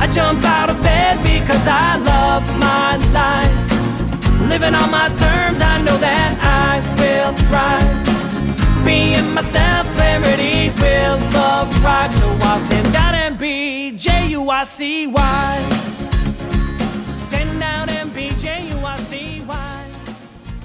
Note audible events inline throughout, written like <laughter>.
I jump out of bed because I love my life. Living on my terms, I know that I will thrive. Being myself, clarity will arrive. So I'll stand out and be J U I C Y. Stand out and be J U I C Y.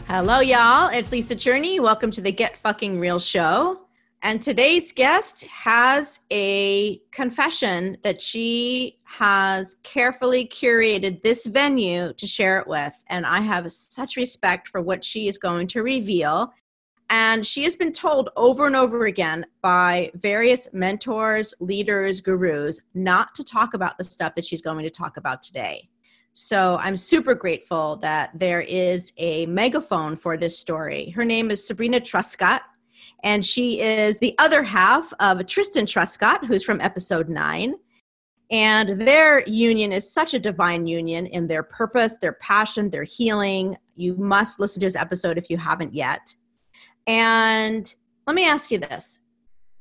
Hello, y'all. It's Lisa Cherney. Welcome to the Get Fucking Real show. And today's guest has a confession that she has carefully curated this venue to share it with. And I have such respect for what she is going to reveal. And she has been told over and over again by various mentors, leaders, gurus not to talk about the stuff that she's going to talk about today. So I'm super grateful that there is a megaphone for this story. Her name is Sabrina Truscott and she is the other half of Tristan Truscott, who's from episode nine. And their union is such a divine union in their purpose, their passion, their healing. You must listen to this episode if you haven't yet. And let me ask you this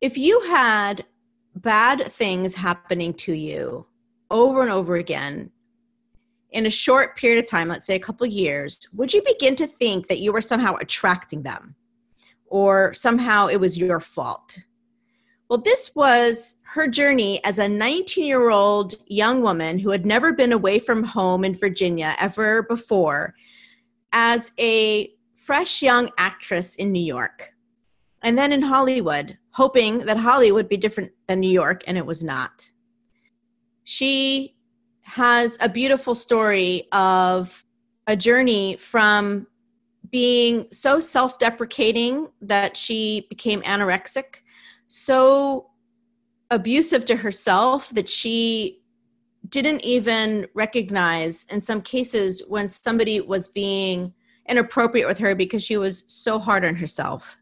if you had bad things happening to you over and over again in a short period of time, let's say a couple years, would you begin to think that you were somehow attracting them? Or somehow it was your fault. Well, this was her journey as a 19 year old young woman who had never been away from home in Virginia ever before as a fresh young actress in New York. And then in Hollywood, hoping that Hollywood would be different than New York, and it was not. She has a beautiful story of a journey from being so self deprecating that she became anorexic, so abusive to herself that she didn't even recognize in some cases when somebody was being inappropriate with her because she was so hard on herself.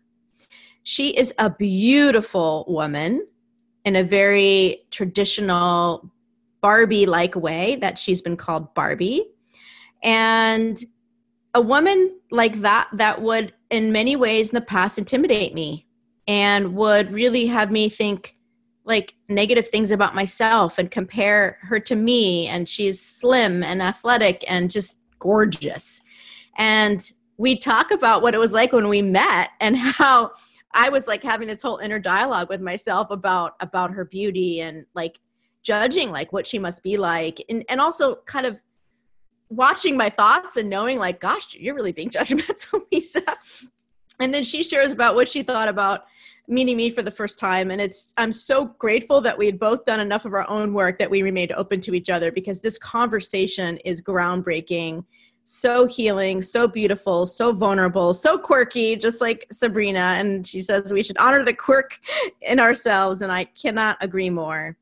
She is a beautiful woman in a very traditional Barbie like way that she's been called Barbie. And a woman like that that would in many ways in the past intimidate me and would really have me think like negative things about myself and compare her to me. And she's slim and athletic and just gorgeous. And we talk about what it was like when we met and how i was like having this whole inner dialogue with myself about about her beauty and like judging like what she must be like. And and also kind of watching my thoughts and knowing like gosh you're really being <laughs> judgmental lisa. And then she shares about what she thought about meeting me for the first time. And it's i'm so grateful that we had both done enough of our own work that we remained open to each other because this conversation is groundbreaking so healing so beautiful so vulnerable so quirky just like sabrina. And she says we should honor the quirk in ourselves and i cannot agree more.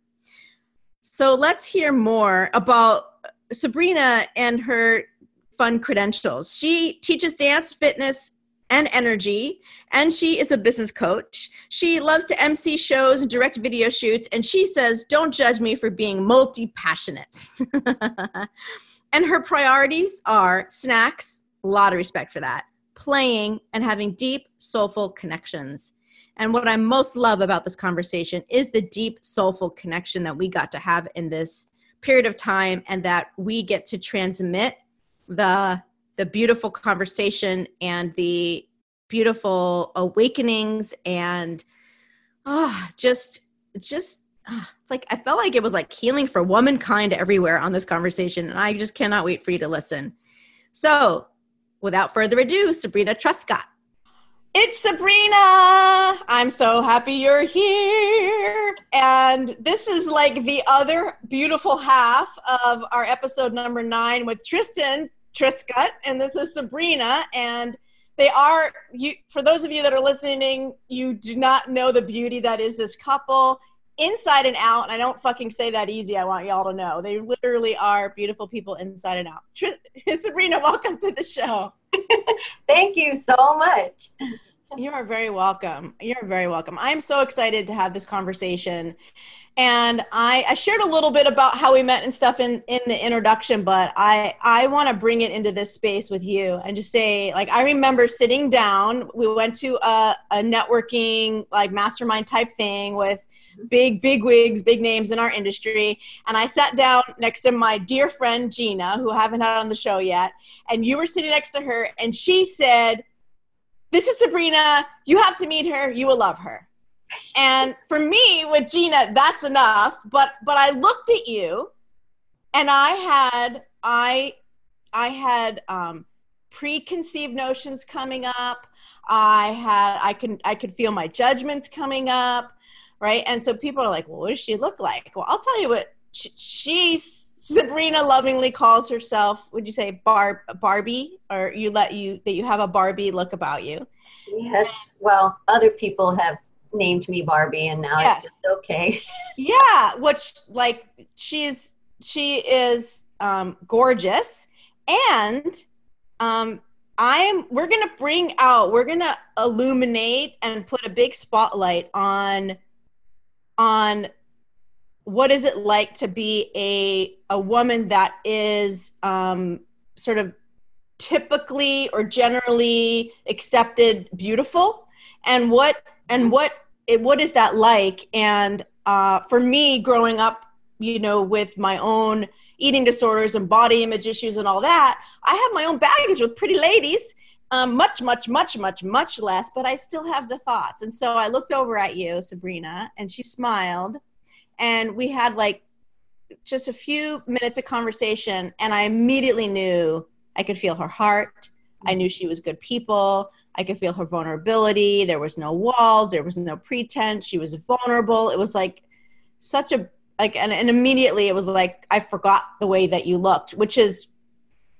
So let's hear more about Sabrina and her fun credentials. She teaches dance, fitness, and energy, and she is a business coach. She loves to MC shows and direct video shoots, and she says, Don't judge me for being multi passionate. <laughs> and her priorities are snacks, a lot of respect for that, playing, and having deep, soulful connections. And what I most love about this conversation is the deep, soulful connection that we got to have in this period of time and that we get to transmit the the beautiful conversation and the beautiful awakenings and oh just just ah, it's like I felt like it was like healing for womankind everywhere on this conversation, and I just cannot wait for you to listen. So, without further ado, Sabrina Truscott. It's Sabrina. I'm so happy you're here. And this is like the other beautiful half of our episode number nine with Tristan Truscott, and this is Sabrina. And they are you for those of you that are listening, you do not know the beauty that is this couple inside and out. And I don't fucking say that easy. I want y'all to know they literally are beautiful people inside and out. Tr- <laughs> Sabrina, welcome to the show. <laughs> Thank you so much. You are very welcome. You're very welcome. I'm so excited to have this conversation. And I, I shared a little bit about how we met and stuff in, in the introduction, but I, I want to bring it into this space with you and just say, like, I remember sitting down, we went to a, a networking, like, mastermind type thing with big, big wigs, big names in our industry. And I sat down next to my dear friend, Gina, who I haven't had on the show yet. And you were sitting next to her, and she said, this is Sabrina. You have to meet her. You will love her. And for me, with Gina, that's enough. But but I looked at you, and I had I I had um, preconceived notions coming up. I had I can I could feel my judgments coming up, right? And so people are like, "Well, what does she look like?" Well, I'll tell you what she, she's Sabrina lovingly calls herself, would you say Barb Barbie or you let you that you have a Barbie look about you? Yes. Well, other people have named me Barbie and now yes. it's just okay. <laughs> yeah, which like she's she is um gorgeous and um I'm we're going to bring out we're going to illuminate and put a big spotlight on on what is it like to be a a woman that is um, sort of typically or generally accepted beautiful? And what and what it, what is that like? And uh, for me growing up you know with my own eating disorders and body image issues and all that i have my own baggage with pretty ladies um, much much much much much less but i still have the thoughts. And so i looked over at you sabrina and she smiled and we had like just a few minutes of conversation and i immediately knew i could feel her heart. I knew she was good people. I could feel her vulnerability. There was no walls. There was no pretense. She was vulnerable. It was like such a like and, and immediately it was like i forgot the way that you looked which is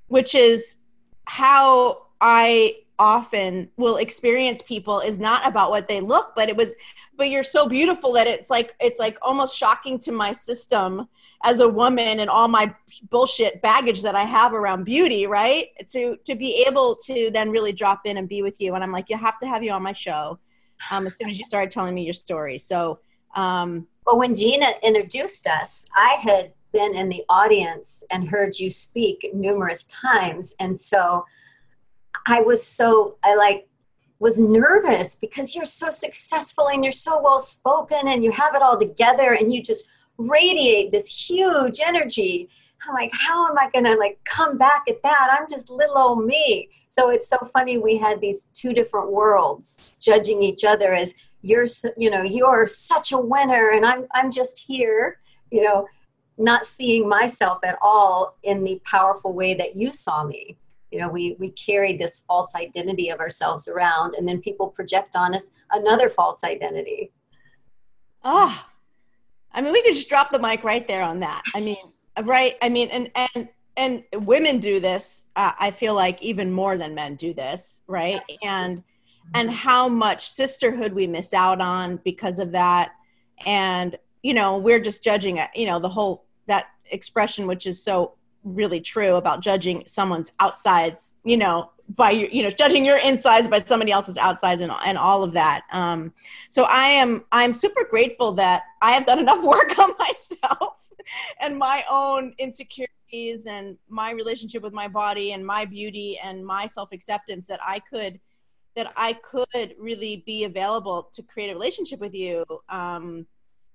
which is how i often will experience people is not about what they look but it was but you're so beautiful that it's like it's like almost shocking to my system as a woman and all my bullshit baggage that i have around beauty right? To to be able to then really drop in and be with you. And i'm like you have to have you on my show um, as soon as you started telling me your story. So um, well when gina introduced us i had been in the audience and heard you speak numerous times. And so I was so, I like, was nervous because you're so successful and you're so well spoken and you have it all together and you just radiate this huge energy. I'm like, how am I to like come back at that? I'm just little old me. So it's so funny we had these two different worlds judging each other as you're, you know, you're such a winner and I'm, I'm just here, you know, not seeing myself at all in the powerful way that you saw me you know we we carry this false identity of ourselves around and then people project on us another false identity. Oh i mean we could just drop the mic right there on that. I mean right i mean and and and women do this uh, i feel like even more than men do this right? Yes. and mm-hmm. and how much sisterhood we miss out on because of that. And you know we're just judging it you know the whole that expression which is so really true about judging someone's outsides, you know, by you know, judging your insides by somebody else's outsides and, and all of that. Um, so I am, I'm super grateful that I have done enough <laughs> work on myself and my own insecurities and my relationship with my body and my beauty and my self-acceptance that I could, that I could really be available to create a relationship with you. Um,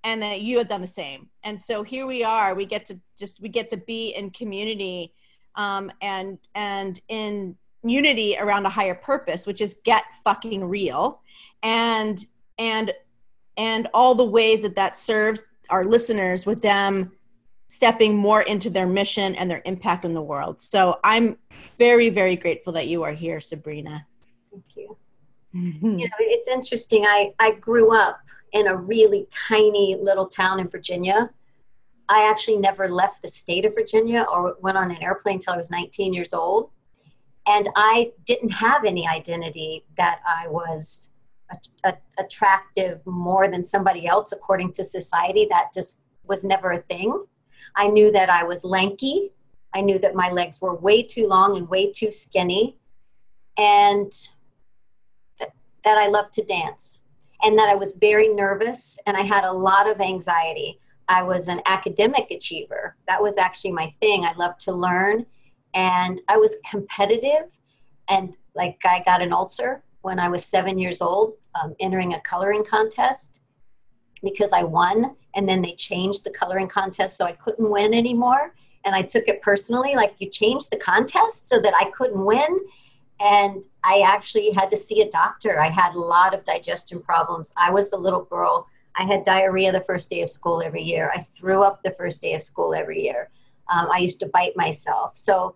and that you have done the same and so here we are we get to just we get to be in community um, and and in unity around a higher purpose which is get fucking real and and and all the ways that that serves our listeners with them stepping more into their mission and their impact in the world. So I'm very, very grateful that you are here, Sabrina. Thank you. You know, it's interesting. I, I grew up in a really tiny little town in Virginia. I actually never left the state of Virginia or went on an airplane until I was 19 years old. And I didn't have any identity that I was a, a, attractive more than somebody else according to society. That just was never a thing. I knew that I was lanky. I knew that my legs were way too long and way too skinny. And that I loved to dance and that I was very nervous and I had a lot of anxiety. I was an academic achiever. That was actually my thing. I loved to learn and I was competitive and like I got an ulcer when I was seven years old, um, entering a coloring contest because I won, and then they changed the coloring contest so I couldn't win anymore. And I took it personally, like you changed the contest so that I couldn't win. And I actually had to see a doctor. I had a lot of digestion problems. I was the little girl. I had diarrhea the first day of school every year. I threw up the first day of school every year. Um, I used to bite myself. So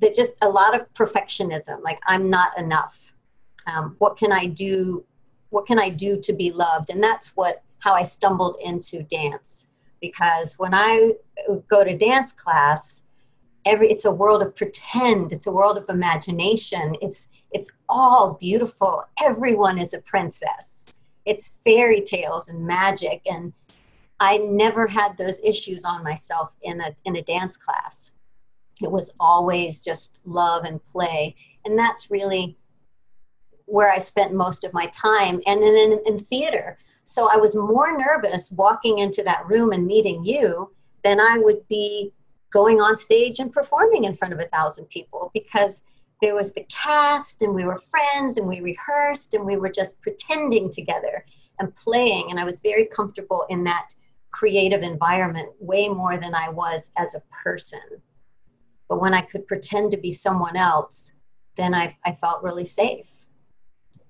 that just a lot of perfectionism. Like I'm not enough. Um, what can I do? What can I do to be loved? And that's what how I stumbled into dance. Because when I go to dance class, every it's a world of pretend it's a world of imagination. It's it's all beautiful. Everyone is a princess. It's fairy tales and magic and i never had those issues on myself in a in a dance class. It was always just love and play and that's really where i spent most of my time and then in, in theater. So i was more nervous walking into that room and meeting you than i would be going on stage and performing in front of a thousand people because there was the cast and we were friends and we rehearsed and we were just pretending together and playing. And i was very comfortable in that creative environment way more than i was as a person. But when i could pretend to be someone else then i, I felt really safe.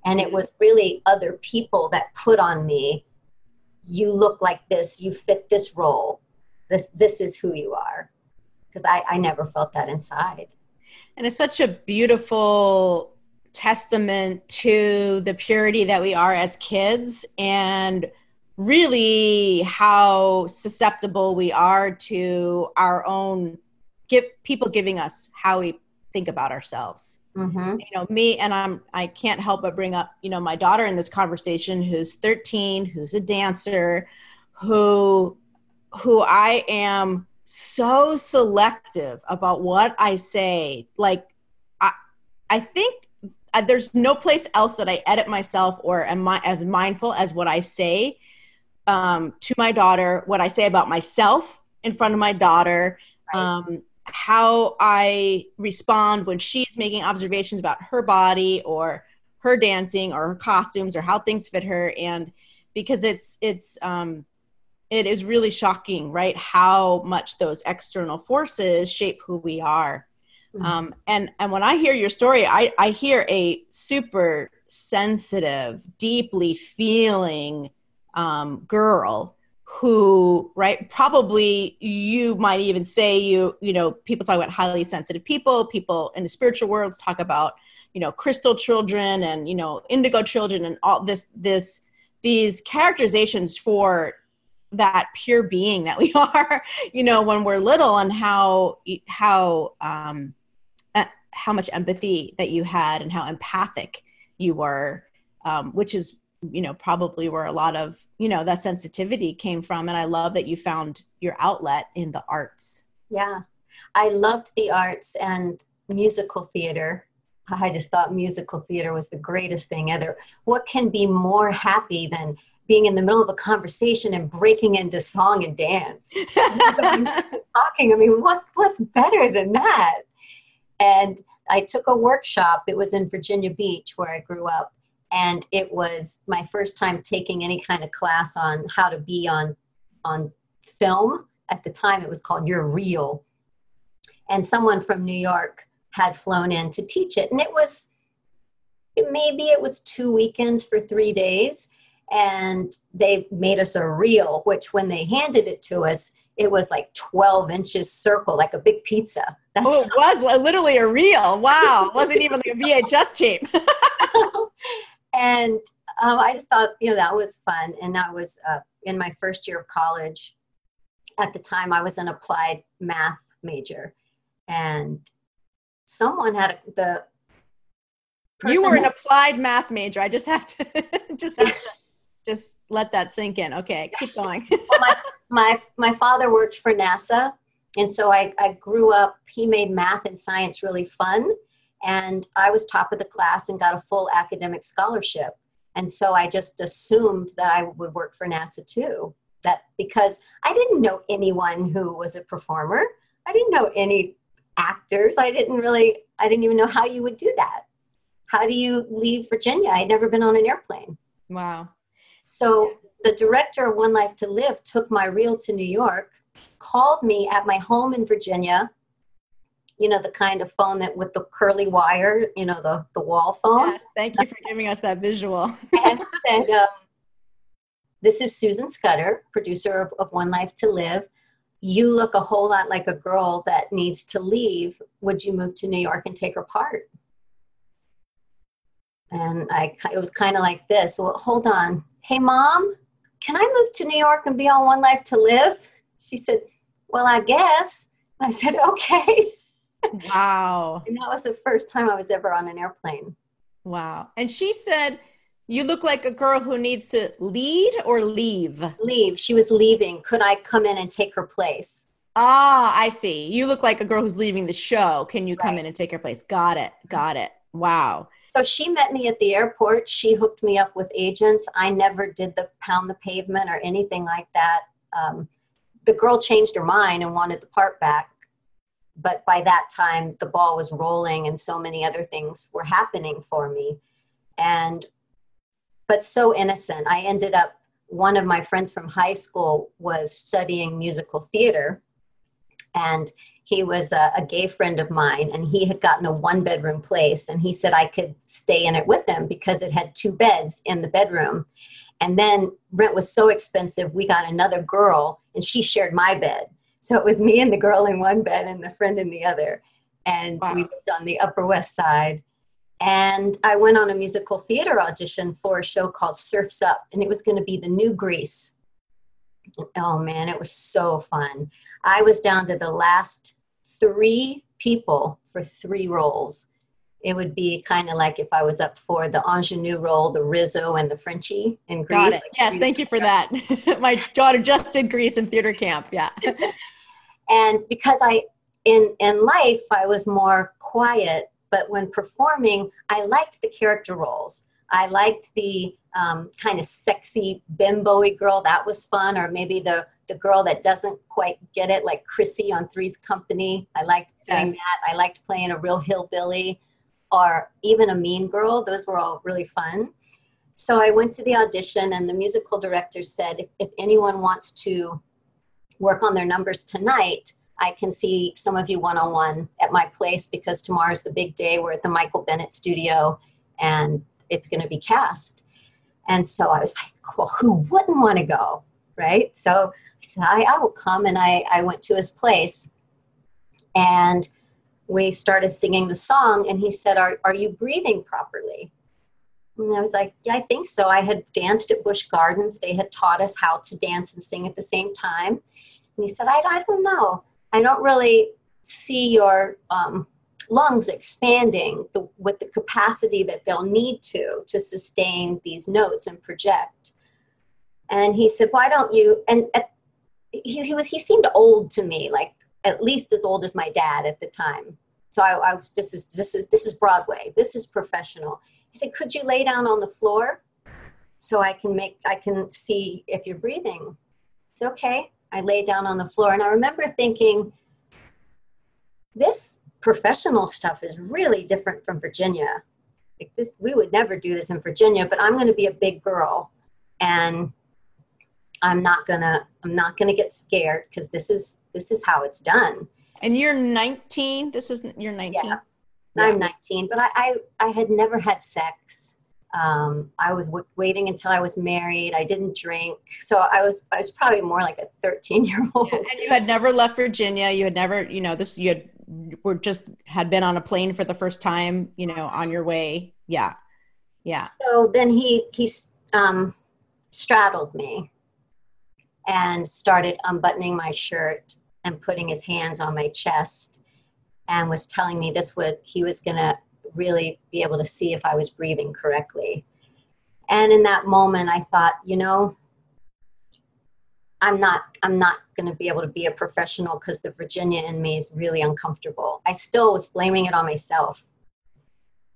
And it was really other people that put on me you look like this you fit this role. This this is who you are because I, I never felt that inside. And it's such a beautiful testament to the purity that we are as kids and really how susceptible we are to our own give people giving us how we think about ourselves mm-hmm. you know me and i'm i can't help but bring up you know my daughter in this conversation who's 13 who's a dancer who who i am so selective about what I say. Like, I, I think uh, there's no place else that I edit myself or am I as mindful as what I say um, to my daughter, what I say about myself in front of my daughter, right. um, how I respond when she's making observations about her body or her dancing or her costumes or how things fit her. And because it's, it's, um, it is really shocking, right? How much those external forces shape who we are. Mm-hmm. Um, and and when I hear your story, I, I hear a super sensitive, deeply feeling um, girl who right probably you might even say you you know people talk about highly sensitive people people in the spiritual worlds talk about you know crystal children and you know indigo children and all this this these characterizations for that pure being that we <laughs> are you know when we're little and how how um how much empathy that you had and how empathic you were um, which is you know probably where a lot of you know that sensitivity came from. And i love that you found your outlet in the arts. Yeah. I loved the arts and musical theater. I just thought musical theater was the greatest thing ever. What can be more happy than being in the middle of a conversation and breaking into song and dance. <laughs> talking, I mean, what what's better than that? And I took a workshop. It was in Virginia Beach where I grew up, and it was my first time taking any kind of class on how to be on on film. At the time, it was called You're Real, and someone from New York had flown in to teach it, and it was maybe it was two weekends for three days and they made us a reel, which when they handed it to us, it was like 12 inches circle, like a big pizza. That's oh, it was literally a reel. Wow. it wasn't even like a VHS tape. <laughs> and um, I just thought, you know, that was fun. And that was uh, in my first year of college. At the time, I was an applied math major. And someone had a, the you were an applied math major. I just have to <laughs> just have to just let that sink in. Okay, keep going. <laughs> well, my, my my father worked for NASA, and so I, I grew up. He made math and science really fun, and I was top of the class and got a full academic scholarship. And so I just assumed that I would work for NASA too. That because I didn't know anyone who was a performer. I didn't know any actors. I didn't really. I didn't even know how you would do that. How do you leave Virginia? I'd never been on an airplane. Wow. So the director of One Life to Live took my reel to New York, called me at my home in Virginia. You know, the kind of phone that with the curly wire, you know, the, the wall phone. Yes, thank you for giving us that visual. <laughs> and said, um, This is Susan Scudder, producer of, of One Life to Live. You look a whole lot like a girl that needs to leave. Would you move to New York and take her part? And I, it was kind of like this. Well, hold on Hey, mom, can I move to New York and be on One Life to Live? She said, Well, I guess. I said, Okay. Wow. <laughs> and that was the first time I was ever on an airplane. Wow. And she said, You look like a girl who needs to lead or leave? Leave. She was leaving. Could I come in and take her place? Ah, I see. You look like a girl who's leaving the show. Can you come in and take her place? Got it. Got it. Wow. So she met me at the airport. She hooked me up with agents. I never did the pound the pavement or anything like that. Um, the girl changed her mind and wanted the part back. But by that time, the ball was rolling and so many other things were happening for me. And, but so innocent. I ended up, one of my friends from high school was studying musical theater. And he was a, a, gay friend of mine and he had gotten a one bedroom place and he said i could stay in it with him because it had two beds in the bedroom. And then rent was so expensive we got another girl and she shared my bed. So it was me and the girl in one bed and the friend in the other. And wow. we lived on the upper west side. And i went on a musical theater audition for a show called surfs up and it was going to be the new grease. Oh man it was so fun I was down to the last three people for three roles. It would be kind of like if I was up for the ingenue role, the Rizzo, and the Frenchie in Grease. Got it. Yes, thank you for that. <laughs> My daughter just did Grease in theater camp. Yeah. <laughs> and because I, in in life, I was more quiet, but when performing, I liked the character roles. I liked the um, kind of sexy bimbo girl. That was fun, or maybe the the girl that doesn't quite get it, like Chrissy on Three's Company. I liked doing yes. that. I liked playing a real hillbilly or even a mean girl. Those were all really fun. So I went to the audition, and the musical director said, if, if anyone wants to work on their numbers tonight, I can see some of you one on one at my place because tomorrow's the big day. We're at the Michael Bennett studio and it's going to be cast. And so I was like, well, who wouldn't want to go? Right. So said, I, I will come. And I, I went to his place and we started singing the song. And he said, Are, are you breathing properly? And I was like, Yeah, I think so. I had danced at Busch Gardens. They had taught us how to dance and sing at the same time. And he said, I, I don't know. I don't really see your um, lungs expanding the, with the capacity that they'll need to to sustain these notes and project. And he said, Why don't you? And at he, he was he seemed old to me, like at least as old as my dad at the time. So I, I was just this is this is Broadway. This is professional. He said, "Could you lay down on the floor so I can make I can see if you're breathing?" It's okay. I lay down on the floor, and I remember thinking, "This professional stuff is really different from Virginia. Like this, we would never do this in Virginia, but I'm going to be a big girl, and I'm not gonna I'm not gonna get scared because this is this is how it's done. And you're 19. This is you're 19. Yeah. yeah. I'm 19, but I, I I had never had sex. Um, I was w- waiting until I was married. I didn't drink, so I was I was probably more like a 13 year old. Yeah, and you had never left Virginia. You had never, you know, this you had were just had been on a plane for the first time, you know, on your way. Yeah, yeah. So then he he um, straddled me and started unbuttoning my shirt and putting his hands on my chest and was telling me this would he was going to really be able to see if I was breathing correctly. And in that moment I thought, you know, I'm not I'm not going to be able to be a professional cuz the Virginia in me is really uncomfortable. I still was blaming it on myself.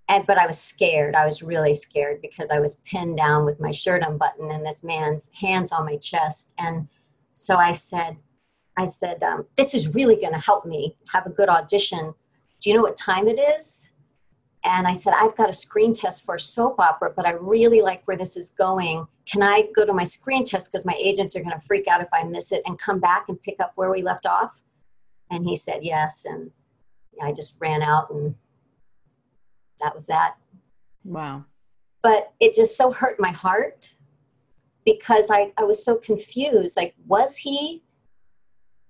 And but I was scared. I was really scared because I was pinned down with my shirt unbuttoned and this man's hands on my chest and so I said I said, um, this is really going to help me have a good audition. Do you know what time it is? And I said, I've got a screen test for a soap opera, but I really like where this is going. Can I go to my screen test? Because my agents are going to freak out if I miss it and come back and pick up where we left off. And he said, yes. And I just ran out and that was that. Wow. But it just so hurt my heart because I, I was so confused. Like, was he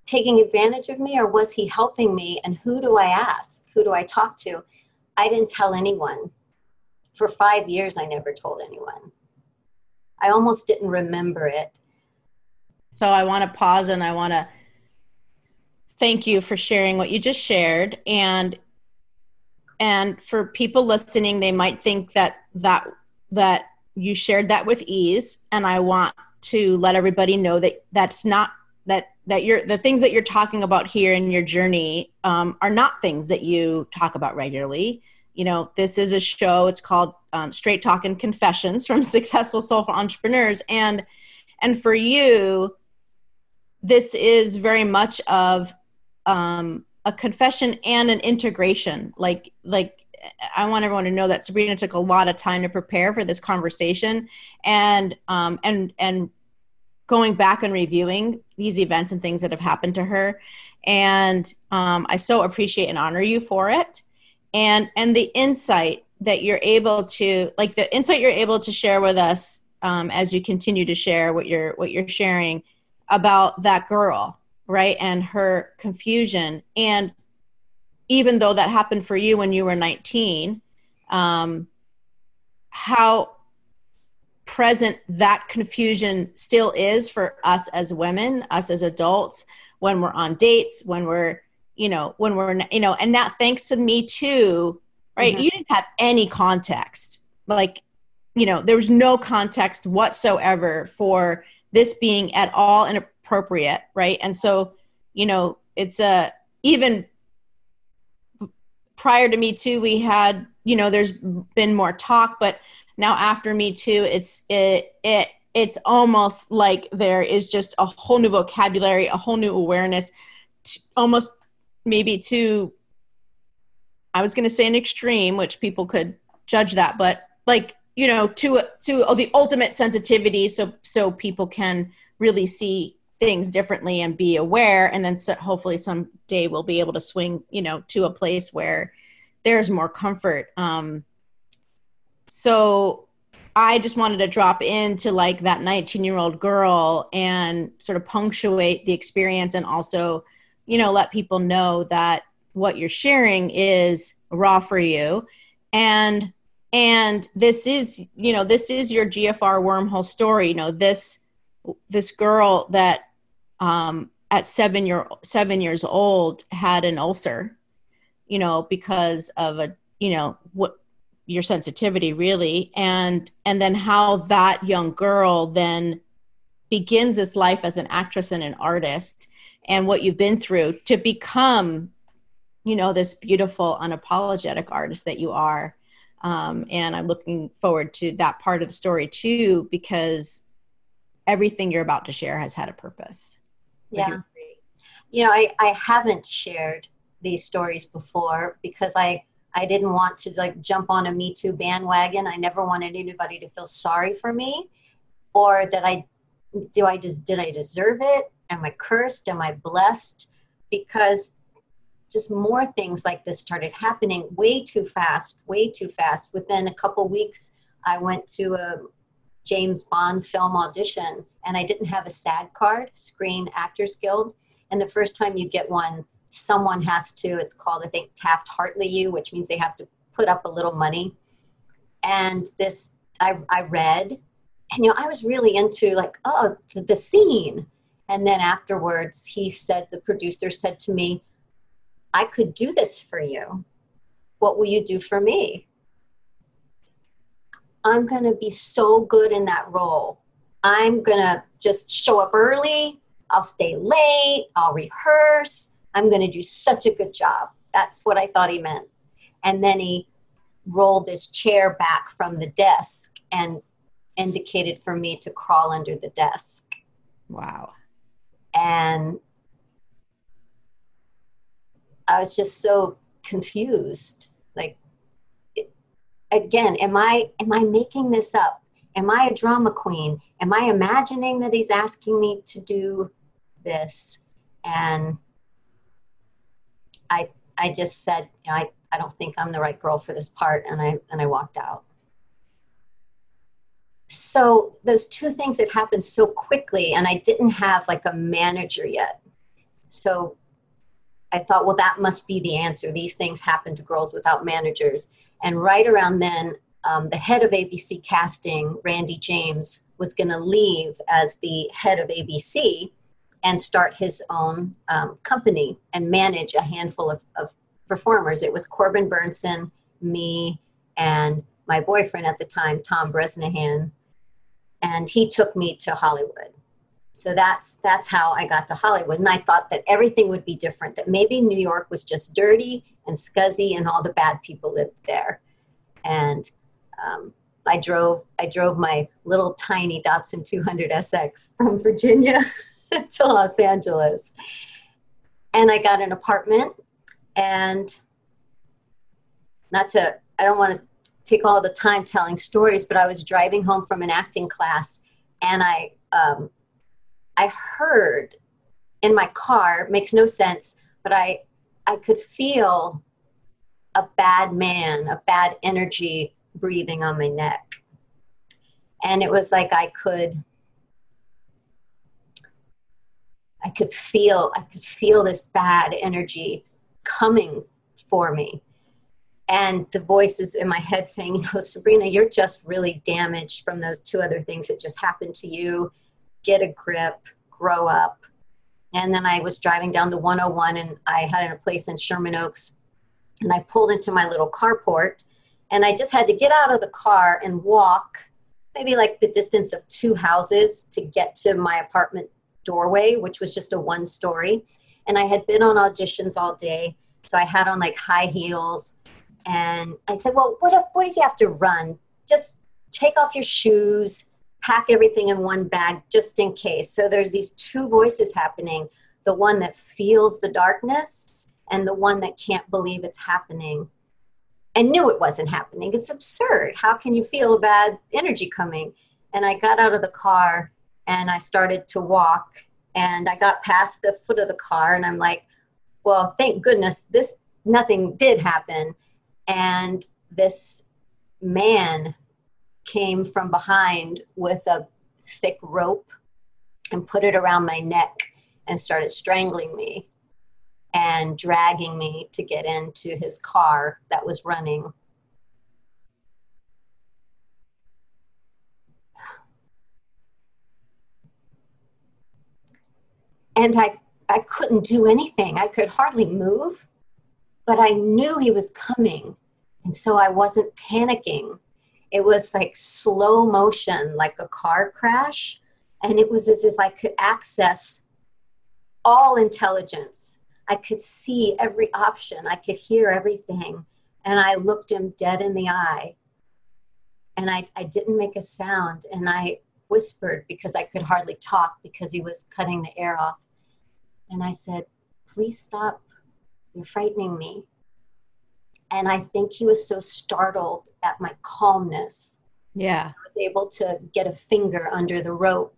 taking advantage of me or was he helping me? And who do I ask? Who do I talk to? I didn't tell anyone. For five years, I never told anyone. I almost didn't remember it. So I want to pause and I want to thank you for sharing what you just shared and and for people listening they might think that that that you shared that with ease. And i want to let everybody know that that's not that that you're the things that you're talking about here in your journey um, are not things that you talk about regularly. You know this is a show. It's called um, straight talk and confessions from <laughs> successful soulful entrepreneurs. And and for you this is very much of um, a confession and an integration. Like like i want everyone to know that sabrina took a lot of time to prepare for this conversation and um, and and going back and reviewing these events and things that have happened to her. And um, i so appreciate and honor you for it. And and the insight that you're able to like the insight you're able to share with us um, as you continue to share what you're what you're sharing about that girl right and her confusion and even though that happened for you when you were 19 um, how present that confusion still is for us as women, us as adults, when we're on dates, when we're, you know, when we're, you know, and now thanks to me too, right? Mm-hmm. You didn't have any context. Like, you know, there was no context whatsoever for this being at all inappropriate, right? And so, you know, it's a, even prior to me too, we had, you know, there's been more talk, but now after me too it's it it it's almost like there is just a whole new vocabulary a whole new awareness almost maybe to i was going to say an extreme which people could judge that but like you know to to oh, the ultimate sensitivity so so people can really see things differently and be aware and then so hopefully someday we'll be able to swing you know to a place where there's more comfort um so I just wanted to drop into like that 19 year old girl and sort of punctuate the experience and also, you know, let people know that what you're sharing is raw for you. And and this is, you know, this is your GFR wormhole story. You know, this this girl that um at seven year seven years old had an ulcer, you know, because of a you know what your sensitivity really. And and then how that young girl then begins this life as an actress and an artist and what you've been through to become you know this beautiful unapologetic artist that you are. Um, and i'm looking forward to that part of the story too because everything you're about to share has had a purpose yeah you know I, I haven't shared these stories before because i I didn't want to like jump on a Me Too bandwagon. I never wanted anybody to feel sorry for me or that I do I just did I deserve it? Am I cursed? Am I blessed? Because just more things like this started happening way too fast, way too fast. Within a couple weeks, I went to a James Bond film audition and I didn't have a SAG card, Screen Actors Guild. And the first time you get one, someone has to, it's called, I think, Taft Hartley you, which means they have to put up a little money. And this, I, I read, and you know, I was really into like, oh, the, the scene. And then afterwards, he said, the producer said to me, I could do this for you. What will you do for me? I'm going to be so good in that role. I'm going to just show up early. I'll stay late. I'll rehearse. I'm going to do such a good job. That's what I thought he meant. And then he rolled his chair back from the desk and indicated for me to crawl under the desk. Wow. And I was just so confused. Like, again, am I am I making this up? Am I a drama queen? Am I imagining that he's asking me to do this? And I I just said, I, I don't think I'm the right girl for this part, and I and I walked out. So those two things that happened so quickly, and I didn't have like a manager yet. So I thought, well, that must be the answer. These things happen to girls without managers. And right around then, um, the head of ABC casting, Randy James, was going to leave as the head of ABC and start his own um, company and manage a handful of, of performers. It was Corbin Bernsen, me, and my boyfriend at the time, Tom Bresnahan. And he took me to Hollywood. So that's that's how I got to Hollywood. And I thought that everything would be different, that maybe New York was just dirty and scuzzy and all the bad people lived there. And um, I drove I drove my little tiny Datsun 200 SX from Virginia <laughs> to Los Angeles. And I got an apartment and not to I don't want to take all the time telling stories, but I was driving home from an acting class and I um, I heard in my car makes no sense, but I I could feel a bad man, a bad energy breathing on my neck. And it was like I could I could feel I could feel this bad energy coming for me. And the voices in my head saying, you know, Sabrina, you're just really damaged from those two other things that just happened to you. Get a grip, grow up. And then I was driving down the 101 and I had a place in Sherman Oaks and I pulled into my little carport and I just had to get out of the car and walk maybe like the distance of two houses to get to my apartment doorway, which was just a one story. And I had been on auditions all day. So I had on like high heels. And I said, Well, what if what if you have to run? Just take off your shoes, pack everything in one bag just in case. So there's these two voices happening the one that feels the darkness and the one that can't believe it's happening and knew it wasn't happening. It's absurd. How can you feel bad energy coming? And I got out of the car and I started to walk and I got past the foot of the car and I'm like, well, thank goodness this nothing did happen. And this man came from behind with a thick rope and put it around my neck and started strangling me and dragging me to get into his car that was running. And I, I couldn't do anything. I could hardly move, but I knew he was coming. And so I wasn't panicking it was like slow motion, like a car crash. And it was as if I could access all intelligence. I could see every option, I could hear everything. And I looked him dead in the eye. And I, I didn't make a sound. And I whispered because I could hardly talk because he was cutting the air off. And I said, Please stop. You're frightening me. And I think he was so startled at my calmness. Yeah. I was able to get a finger under the rope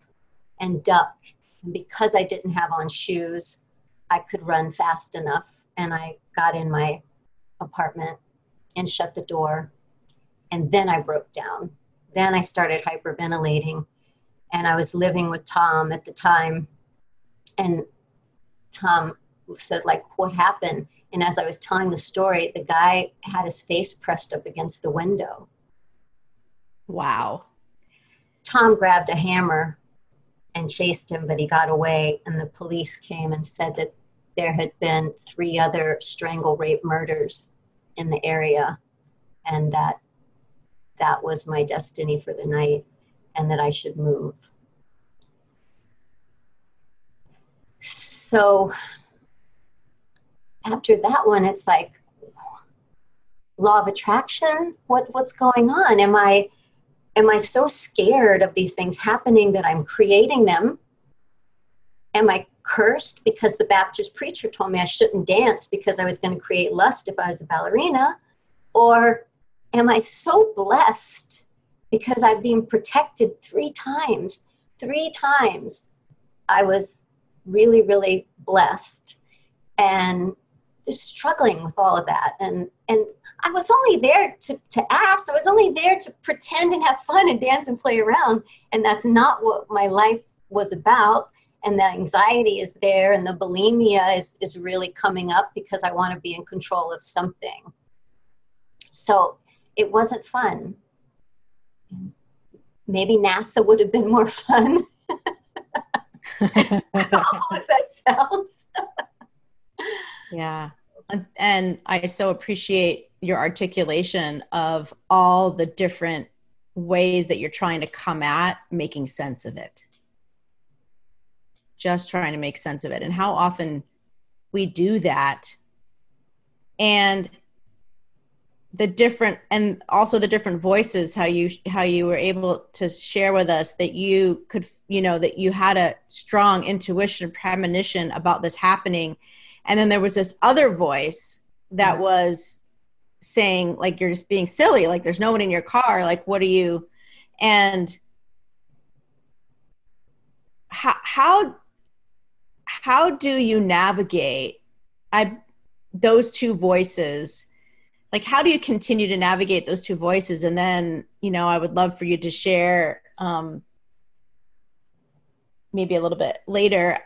and duck. And because I didn't have on shoes, I could run fast enough. And I got in my apartment and shut the door. And then I broke down then I started hyperventilating. And I was living with Tom at the time. And Tom said, like, what happened? And as I was telling the story, the guy had his face pressed up against the window. Wow. Tom grabbed a hammer and chased him, but he got away. And the police came and said that there had been three other strangle rape murders in the area and that that was my destiny for the night and that I should move. So after that one, it's like law of attraction. What what's going on? Am I am I so scared of these things happening that I'm creating them? Am I cursed because the Baptist preacher told me I shouldn't dance because I was going to create lust if I was a ballerina? Or am I so blessed because I've been protected three times? Three times I was really, really blessed and just struggling with all of that. And, and I was only there to, to act, I was only there to pretend and have fun and dance and play around. And that's not what my life was about. And the anxiety is there, and the bulimia is, is really coming up because I want to be in control of something. So it wasn't fun. Maybe NASA would have been more fun. as awful as that sounds. <laughs> yeah. And I so appreciate your articulation of all the different ways that you're trying to come at making sense of it. Just trying to make sense of it. And how often we do that. And the different and also the different voices how you how you were able to share with us that you could you know that you had a strong intuition premonition about this happening and then there was this other voice that mm-hmm. was saying like you're just being silly. Like there's no one in your car. Like what are you? And how how how do you navigate i those two voices? Like how do you continue to navigate those two voices? And then you know i would love for you to share um maybe a little bit later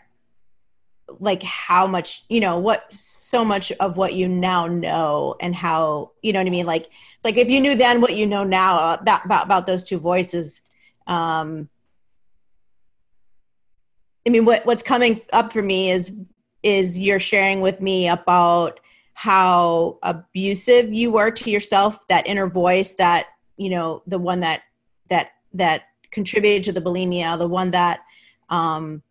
like how much you know what so much of what you now know and how you know what i mean? Like it's like if you knew then what you know now about about, about those two voices um i mean what what's coming up for me is is you're sharing with me about how abusive you were to yourself that inner voice that you know the one that that that contributed to the bulimia the one that um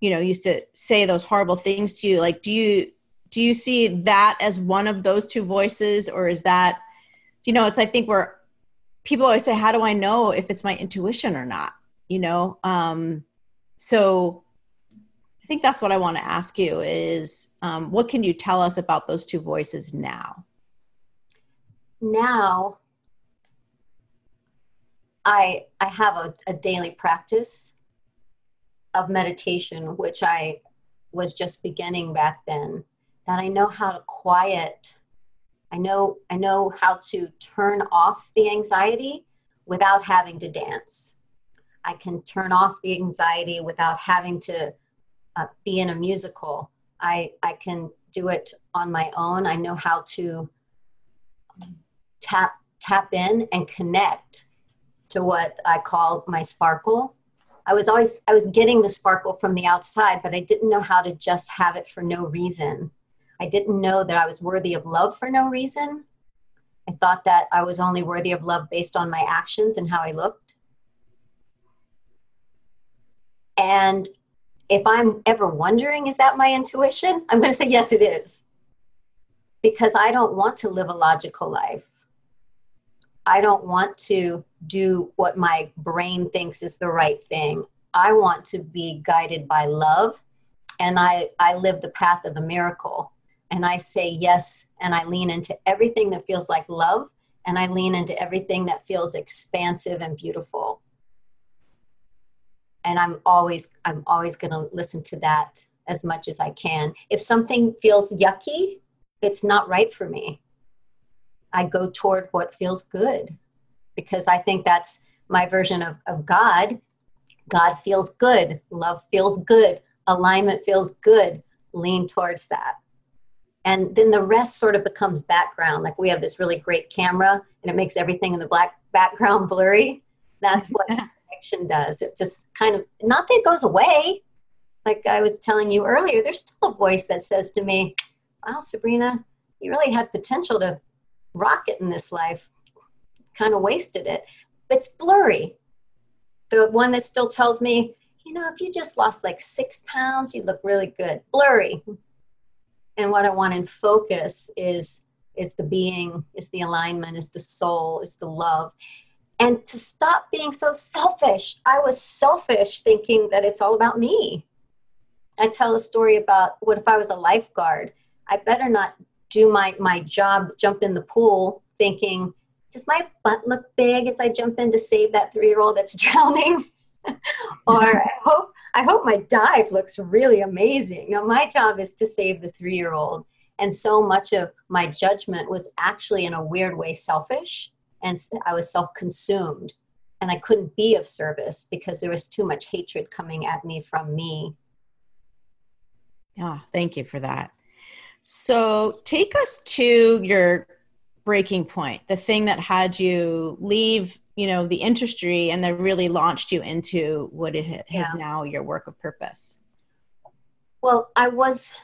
you know used to say those horrible things to you like do you do you see that as one of those two voices or is that you know it's i think where people always say how do i know if it's my intuition or not you know um so I think that's what I want to ask you is um, what can you tell us about those two voices now? Now, I I have a, a daily practice of meditation, which I was just beginning back then. That I know how to quiet. I know I know how to turn off the anxiety without having to dance. I can turn off the anxiety without having to uh, be in a musical. I, I can do it on my own. I know how to tap tap in and connect to what I call my sparkle. I was always I was getting the sparkle from the outside, but I didn't know how to just have it for no reason. I didn't know that I was worthy of love for no reason. I thought that I was only worthy of love based on my actions and how I looked. And if I'm ever wondering, is that my intuition? I'm going to say, yes, it is. Because I don't want to live a logical life. I don't want to do what my brain thinks is the right thing. I want to be guided by love. And I, I live the path of the miracle. And I say yes. And I lean into everything that feels like love. And I lean into everything that feels expansive and beautiful and i'm always i'm always going to listen to that as much as i can if something feels yucky it's not right for me i go toward what feels good because i think that's my version of, of God. God feels good, love feels good, alignment feels good. Lean towards that. And then the rest sort of becomes background. Like we have this really great camera and it makes everything in the black background <laughs> blurry. That's what <laughs> connection does. It just kind of, not that it goes away. Like I was telling you earlier, there's still a voice that says to me, Wow, Sabrina, you really had potential to rock it in this life. Kind of wasted it. It's blurry. The one that still tells me, you know, if you just lost like six pounds, you'd look really good. Blurry. And what I want in focus is is the being, is the alignment, is the soul, is the love. And to stop being so selfish. I was selfish thinking that it's all about me. I tell a story about what if I was a lifeguard? I better not do my, my job, jump in the pool thinking, does my butt look big as I jump in to save that three year old that's <laughs> drowning? <laughs> or I hope I hope my dive looks really amazing. Now my job is to save the three year old. And so much of my judgment was actually in a weird way selfish. And I was self consumed. And I couldn't be of service because there was too much hatred coming at me from me. Yeah, oh, thank you for that. So take us to your breaking point, the thing that had you leave, you know, the industry and that really launched you into what it is yeah. now your work of purpose. Well, I was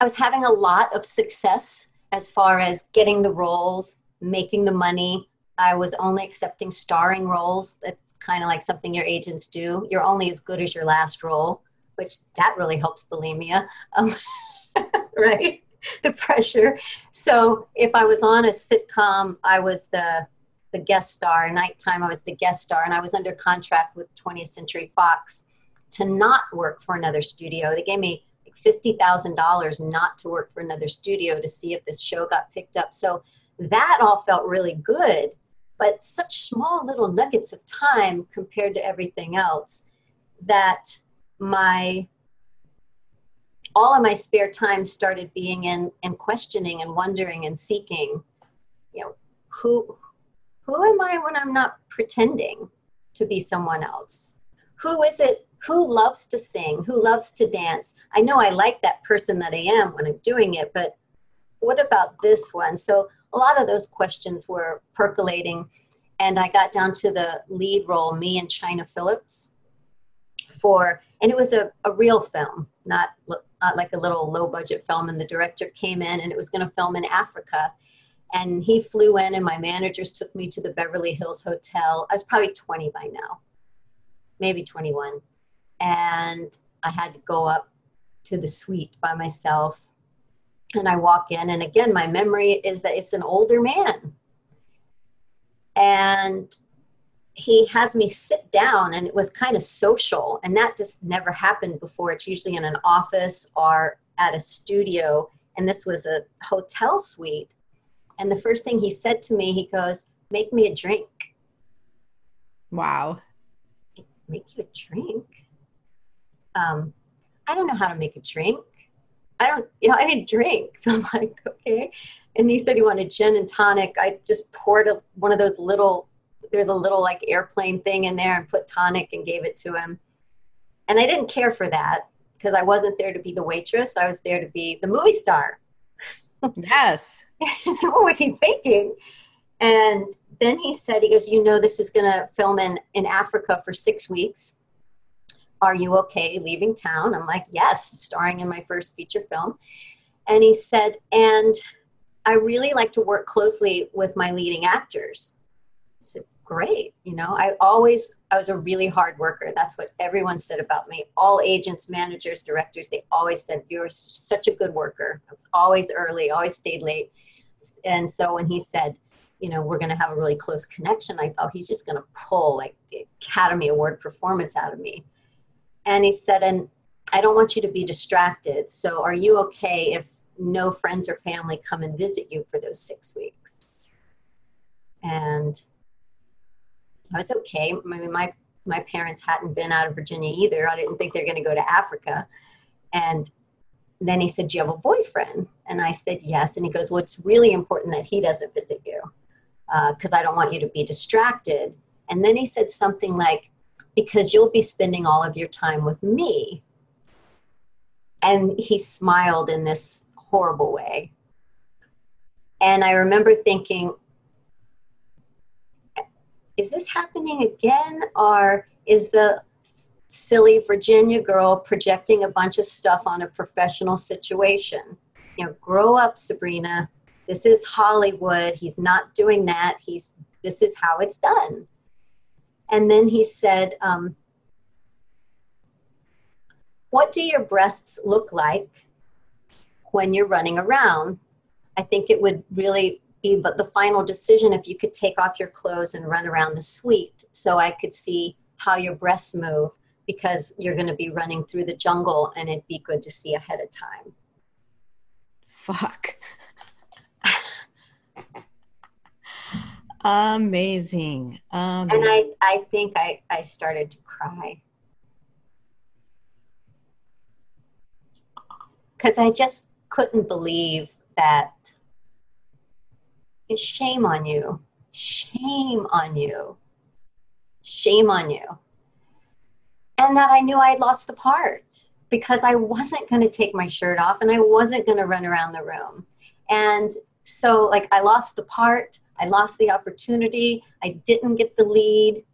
I was having a lot of success as far as getting the roles, making the money. I was only accepting starring roles. That's kind of like something your agents do. You're only as good as your last role, which that really helps bulimia. Um, <laughs> <laughs> right? the pressure. So if I was on a sitcom, I was the the guest star. Nighttime, I was the guest star, and I was under contract with 20th Century Fox to not work for another studio. They gave me like fifty thousand dollars not to work for another studio to see if the show got picked up. So that all felt really good, but such small little nuggets of time compared to everything else that my all of my spare time started being in and questioning and wondering and seeking you know who who am i when i'm not pretending to be someone else? Who is it? Who loves to sing? Who loves to dance? I know i like that person that i am when i'm doing it but what about this one? So a lot of those questions were percolating and i got down to the lead role me and chynna phillips for and it was a, a real film not not like a little low budget film and the director came in and it was going to film in africa. And he flew in and my managers took me to the beverly hills hotel. I was probably 20 by now maybe 21 and i had to go up to the suite by myself and i walk in and again my memory is that it's an older man. And he has me sit down and it was kind of social and that just never happened before. It's usually in an office or at a studio and this was a hotel suite. And the first thing he said to me he goes make me a drink. Wow. Make you a drink? Um, i don't know how to make a drink. I don't you know i didn't drink. <laughs> So i'm like okay. And he said he wanted gin and tonic. I just poured a, one of those little there's a little like airplane thing in there and put tonic and gave it to him. And I didn't care for that because I wasn't there to be the waitress. I was there to be the movie star. Yes. <laughs> so what was he thinking? And then he said, he goes, you know, this is going to film in, in Africa for six weeks. Are you okay leaving town? I'm like, yes, starring in my first feature film. And he said, and I really like to work closely with my leading actors. So great. You know, I always, I was a really hard worker. That's what everyone said about me. All agents, managers, directors, they always said, You're such a good worker. I was always early, always stayed late. And so when he said, you know, we're going to have a really close connection, I thought he's just going to pull like the Academy Award performance out of me. And he said, and I don't want you to be distracted. So are you okay if no friends or family come and visit you for those six weeks? And I was okay. I mean, my my parents hadn't been out of Virginia either. I didn't think they're going to go to Africa. And then he said, "Do you have a boyfriend?" And I said, "Yes." And he goes, "Well, it's really important that he doesn't visit you because uh, I don't want you to be distracted." And then he said something like, Because you'll be spending all of your time with me. And he smiled in this horrible way. And I remember thinking, Is this happening again? Or is the silly Virginia girl projecting a bunch of stuff on a professional situation? You know, grow up, Sabrina. This is Hollywood. He's not doing that. He's this is how it's done. And then he said, um, What do your breasts look like when you're running around? I think it would really be but the final decision if you could take off your clothes and run around the suite so I could see how your breasts move because you're going to be running through the jungle and it'd be good to see ahead of time. Fuck. Amazing. Um, and I, I think I, I started to cry. Because I just couldn't believe that. It's shame on you. Shame on you. Shame on you. And that I knew I had lost the part because I wasn't going to take my shirt off and I wasn't going to run around the room. And so, like, I lost the part I lost the opportunity. I didn't get the lead.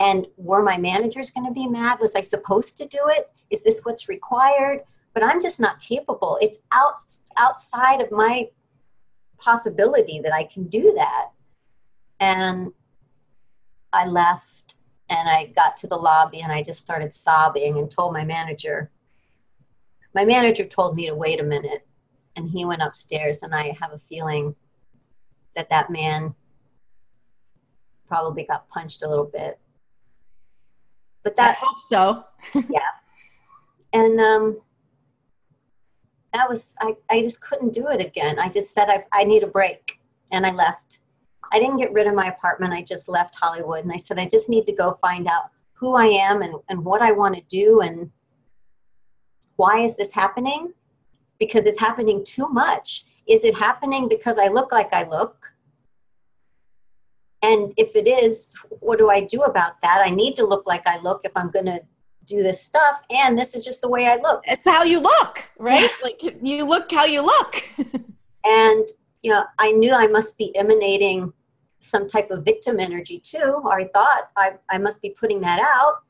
And were my managers going to be mad? Was I supposed to do it? Is this what's required? But I'm just not capable. It's out, outside of my possibility that I can do that. And I left and I got to the lobby and I just started sobbing and told my manager. My manager told me to wait a minute and he went upstairs and I have a feeling that that man probably got punched a little bit. But that I hope so. <laughs> yeah. And um that was I, I just couldn't do it again. I just said I I need a break and I left. I didn't get rid of my apartment. I just left Hollywood and I said I just need to go find out who I am and, and what I want to do and why is this happening? Because it's happening too much. Is it happening because I look like I look? And if it is, what do I do about that? I need to look like I look if I'm going to do this stuff. And this is just the way I look. It's how you look, right? like you look how you look. <laughs> and, you know, I knew I must be emanating some type of victim energy too, or I thought I, I must be putting that out.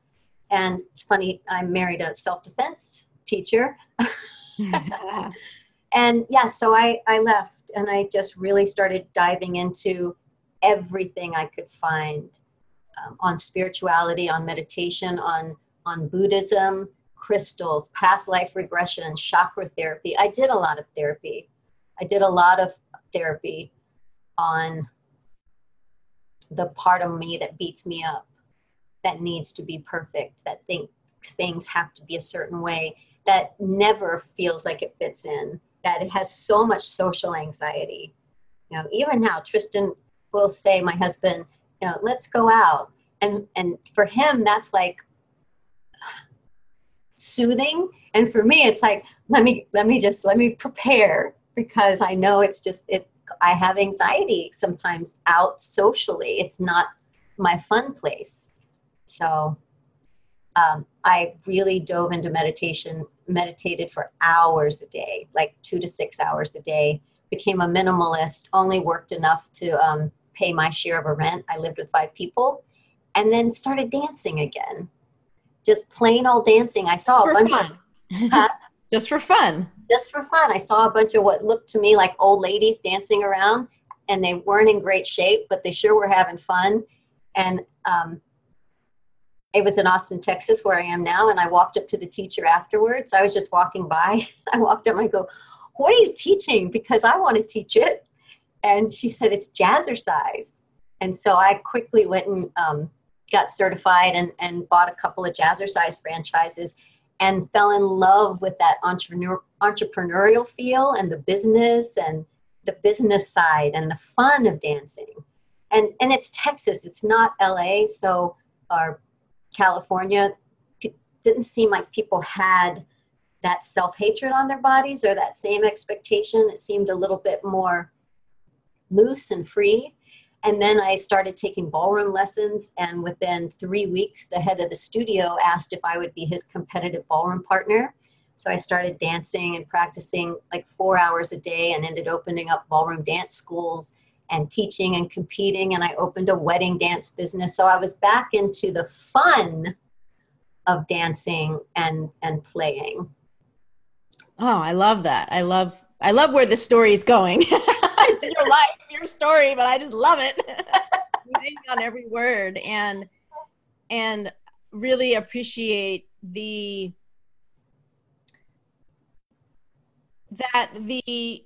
And it's funny, I married a self defense teacher. <laughs> and yeah, so I, I left and I just really started diving into everything I could find um, on spirituality, on meditation, on, on Buddhism, crystals, past life regression, chakra therapy. I did a lot of therapy. I did a lot of therapy on the part of me that beats me up, that needs to be perfect, that thinks things have to be a certain way, that never feels like it fits in that it has so much social anxiety. You know, even now, Tristan will say, my husband, you know, let's go out. And, and for him, that's like soothing. And for me, it's like, let me, let me just, let me prepare because I know it's just, it, I have anxiety sometimes out socially. It's not my fun place. So um, I really dove into meditation meditated for hours a day, like two to six hours a day. Became a minimalist, only worked enough to um, pay my share of a rent. I lived with five people, and then started dancing again. Just plain old dancing. I saw a bunch fun. of. Huh? <laughs> just for fun. Just for fun. I saw a bunch of what looked to me like old ladies dancing around, and they weren't in great shape, but they sure were having fun. And um, it was in Austin, Texas, where I am now. And I walked up to the teacher afterwards. I was just walking by. <laughs> I walked up and I go, What are you teaching? Because I want to teach it. And she said, It's jazzercise. And so I quickly went and um, got certified and, and bought a couple of jazzercise franchises and fell in love with that entrepreneur, entrepreneurial feel and the business and the business side and the fun of dancing. And, and it's Texas, it's not LA. So our California, didn't seem like people had that self hatred on their bodies or that same expectation. It seemed a little bit more loose and free. And then I started taking ballroom lessons, and within three weeks, the head of the studio asked if I would be his competitive ballroom partner. So I started dancing and practicing like four hours a day and ended opening up ballroom dance schools and teaching and competing. And I opened a wedding dance business. So I was back into the fun of dancing and, and playing. Oh, I love that. I love I love where the story is going. <laughs> it's your life, your story, but I just love it. <laughs> on every word and and really appreciate the that the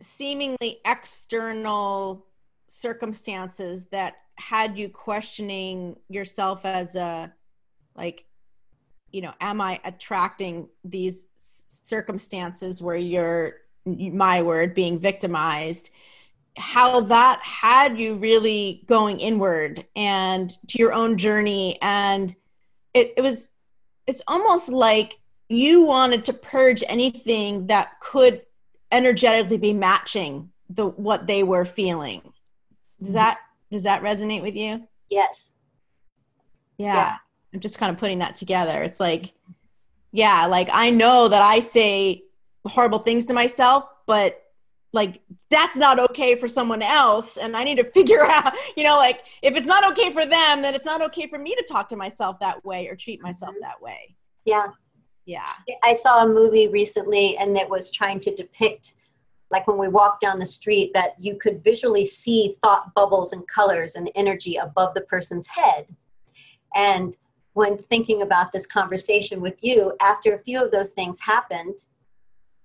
seemingly external circumstances that had you questioning yourself as a like you know am i attracting these circumstances where you're my word being victimized how that had you really going inward and to your own journey. And it, it was it's almost like you wanted to purge anything that could energetically be matching the what they were feeling. Does mm-hmm. that does that resonate with you? Yes. Yeah. yeah. i'm just kind of putting that together. It's like yeah like i know that i say horrible things to myself but like that's not okay for someone else and i need to <laughs> figure out you know like if it's not okay for them then it's not okay for me to talk to myself that way or treat myself mm-hmm. that way. Yeah. Yeah. I saw a movie recently and it was trying to depict like when we walk down the street that you could visually see thought bubbles and colors and energy above the person's head. And when thinking about this conversation with you after a few of those things happened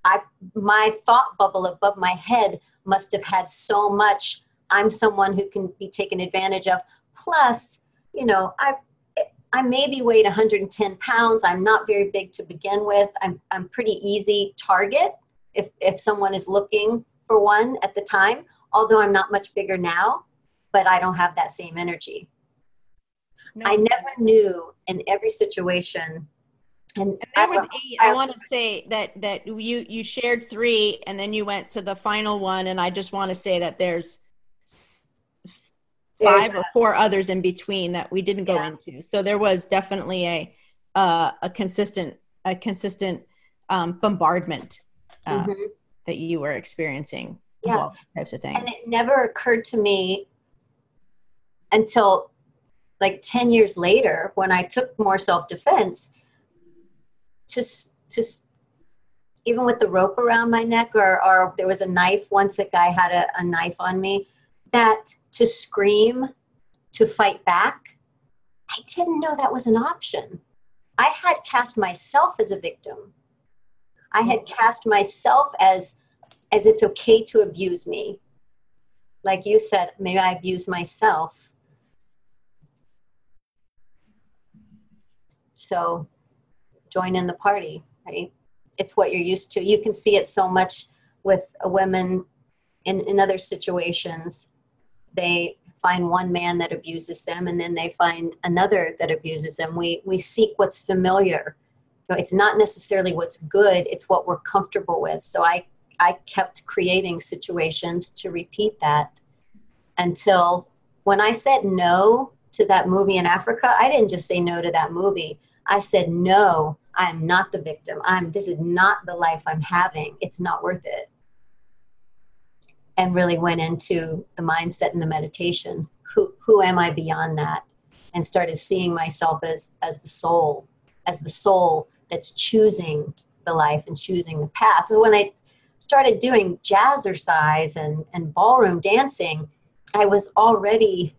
i my thought bubble above my head must have had so much i'm someone who can be taken advantage of plus you know i I maybe weighed 110 pounds. I'm not very big to begin with. I'm, I'm pretty easy target if, if someone is looking for one at the time, although I'm not much bigger now, but I don't have that same energy. No, I never knew in every situation. And, and there was eight. I, I want to say that that you you shared three, and then you went to the final one, and I just want to say that there's five or four others in between that we didn't go yeah. into. So there was definitely a uh, a consistent a consistent um, bombardment uh, mm-hmm. that you were experiencing. Yeah, types of things. And it never occurred to me until like ten years later when I took more self defense to to even with the rope around my neck or or there was a knife once a guy had a, a knife on me that to scream, to fight back, I didn't know that was an option. I had cast myself as a victim. I had cast myself as as it's okay to abuse me. Like you said, maybe I abuse myself. So join in the party, right? It's what you're used to. You can see it so much with women in, in other situations. They find one man that abuses them and then they find another that abuses them. We we seek what's familiar. It's not necessarily what's good it's what we're comfortable with. So i i kept creating situations to repeat that until when i said no to that movie in africa i didn't just say no to that movie. I said no i'm not the victim i'm this is not the life i'm having it's not worth it and really went into the mindset and the meditation. Who, who am I beyond that? And started seeing myself as, as the soul, as the soul that's choosing the life and choosing the path. So when I started doing jazzercise and, and ballroom dancing, I was already,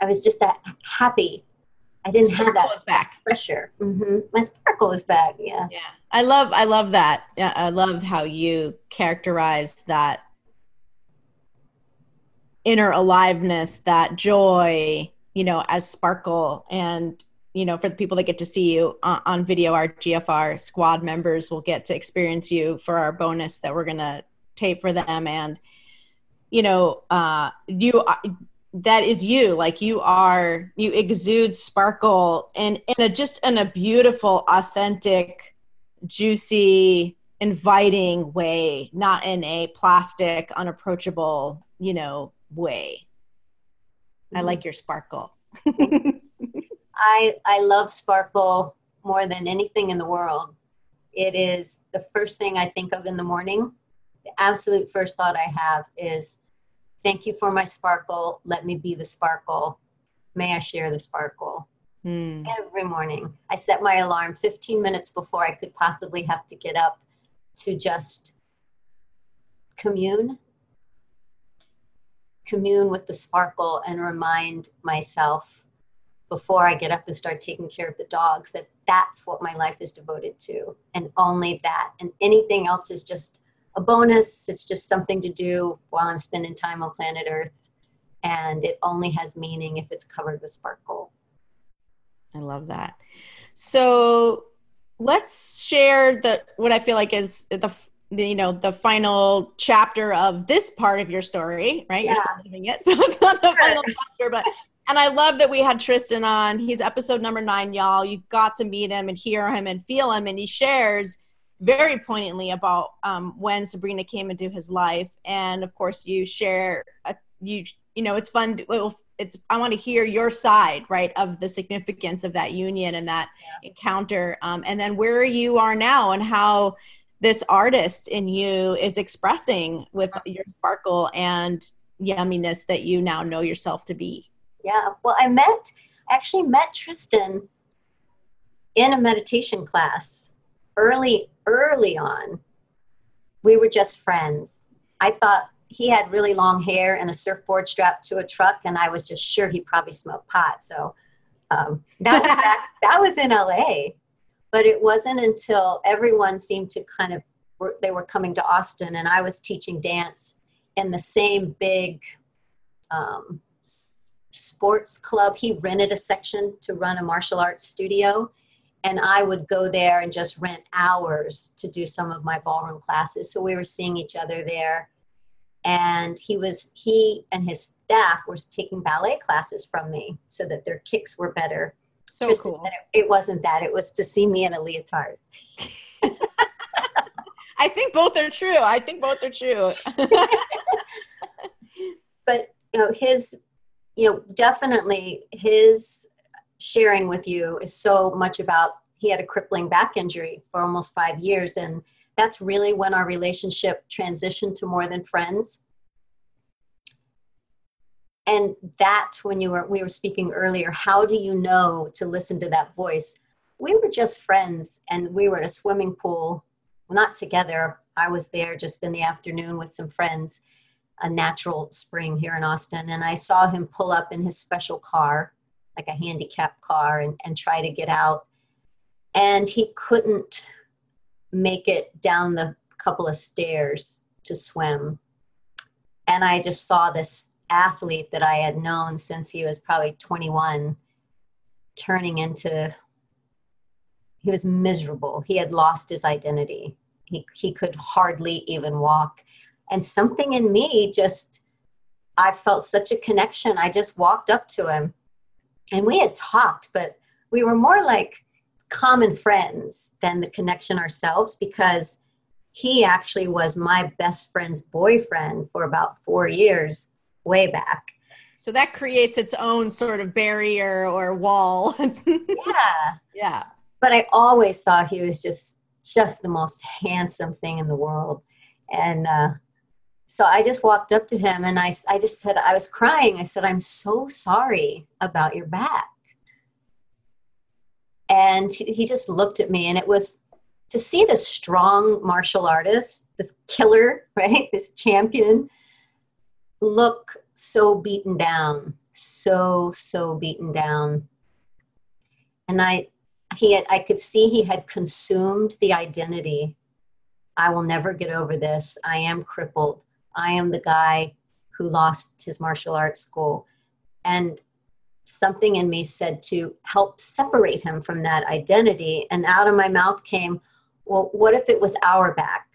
I was just that happy I didn't have that is back. pressure. Mm-hmm. My sparkle is back. Yeah. Yeah. I love, I love that. Yeah. I love how you characterize that inner aliveness, that joy, you know, as sparkle. And, you know, for the people that get to see you on, on video, our GFR squad members will get to experience you for our bonus that we're going to tape for them. And, you know, uh, you, that is you like you are you exude sparkle and in a just in a beautiful authentic juicy inviting way, not in a plastic, unapproachable, you know, way. I like your sparkle. <laughs> I I love sparkle more than anything in the world. It is the first thing I think of in the morning. The absolute first thought I have is thank you for my sparkle. Let me be the sparkle. May I share the sparkle? Hmm. Every morning. I set my alarm 15 minutes before I could possibly have to get up to just commune commune with the sparkle and remind myself before I get up and start taking care of the dogs that that's what my life is devoted to and only that. And anything else is just a bonus. It's just something to do while I'm spending time on planet Earth. And it only has meaning if it's covered with sparkle. I love that. So let's share the what I feel like is the, the you know the final chapter of this part of your story, right? Yeah. You're still living it, <laughs> so it's not the final chapter, but and I love that we had Tristan on. He's episode number nine, y'all. You got to meet him and hear him and feel him, and he shares very poignantly about um, when Sabrina came into his life, and of course, you share a, you you know it's fun. To, it's I want to hear your side, right, of the significance of that union and that yeah. encounter, um, and then where you are now and how this artist in you is expressing with your sparkle and yumminess that you now know yourself to be. Yeah. Well, I met actually met Tristan in a meditation class early early on. We were just friends. I thought he had really long hair and a surfboard strapped to a truck, and I was just sure he probably smoked pot. So um, that was back, <laughs> that was in LA, but it wasn't until everyone seemed to kind of they were coming to Austin, and I was teaching dance in the same big um, sports club. He rented a section to run a martial arts studio, and I would go there and just rent hours to do some of my ballroom classes. So we were seeing each other there. And he was he and his staff were taking ballet classes from me so that their kicks were better. So cool. it, it, wasn't that it was to see me in a leotard. <laughs> I think both are true. I think both are true. <laughs> But you know his you know definitely his sharing with you is so much about he had a crippling back injury for almost five years and that's really when our relationship transitioned to more than friends. And that when you were we were speaking earlier how do you know to listen to that voice? We were just friends and we were at a swimming pool. Not together. I was there just in the afternoon with some friends a natural spring here in austin and i saw him pull up in his special car like a handicap car and, and try to get out and he couldn't make it down the couple of stairs to swim. And I just saw this athlete that I had known since he was probably 21 turning into, he was miserable. He had lost his identity. He, he could hardly even walk. And something in me just, I felt such a connection. I just walked up to him and we had talked, but we were more like common friends than the connection ourselves because he actually was my best friend's boyfriend for about four years way back. So that creates its own sort of barrier or wall. <laughs> yeah. Yeah. But I always thought he was just just the most handsome thing in the world. And uh, so I just walked up to him and I, I just said, I was crying. I said, I'm so sorry about your back. And he just looked at me and it was to see this strong martial artist this killer <laughs> right? This champion look so beaten down so so beaten down. And i he had i could see he had consumed the identity. I will never get over this. I am crippled i am the guy who lost his martial arts school and something in me said to help separate him from that identity. And out of my mouth came, well, what if it was our back?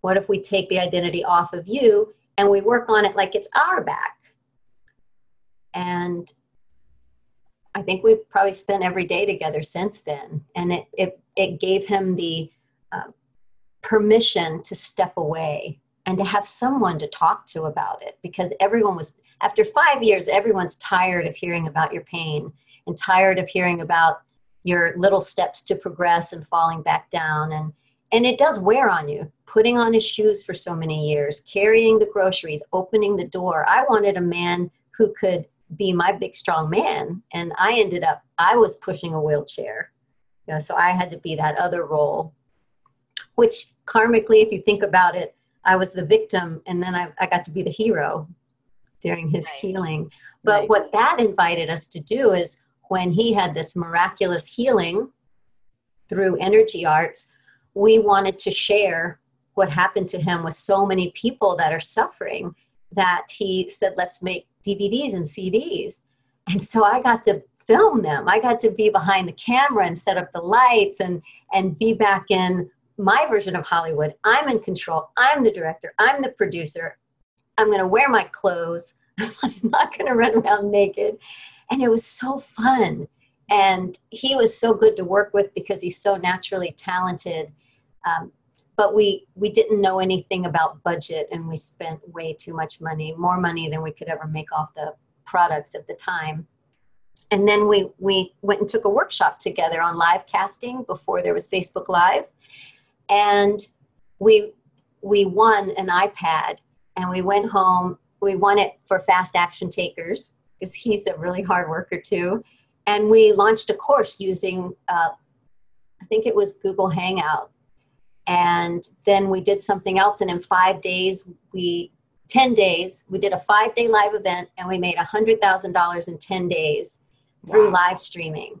What if we take the identity off of you and we work on it like it's our back? And I think we've probably spent every day together since then. And it, it, it gave him the uh, permission to step away and to have someone to talk to about it because everyone was after 5 years everyone's tired of hearing about your pain and tired of hearing about your little steps to progress and falling back down. And and it does wear on you putting on his shoes for so many years carrying the groceries opening the door. I wanted a man who could be my big strong man and i ended up i was pushing a wheelchair. You know so i had to be that other role which karmically if you think about it i was the victim and then i, I got to be the hero during his nice. healing but right. what that invited us to do is when he had this miraculous healing through energy arts, we wanted to share what happened to him with so many people that are suffering that he said, let's make DVDs and CDs. And so I got to film them. I got to be behind the camera and set up the lights and, and be back in my version of Hollywood. I'm in control. I'm the director. I'm the producer. I'm going to wear my clothes. <laughs> I'm not going to run around naked and it was so fun and he was so good to work with because he's so naturally talented um, but we we didn't know anything about budget and we spent way too much money more money than we could ever make off the products at the time and then we we went and took a workshop together on live casting before there was facebook live and we we won an ipad and we went home we won it for fast action takers because he's a really hard worker too. And we launched a course using, uh, I think it was Google Hangout. And then we did something else. And in five days, we, 10 days, we did a five day live event and we made $100,000 in 10 days through wow. live streaming.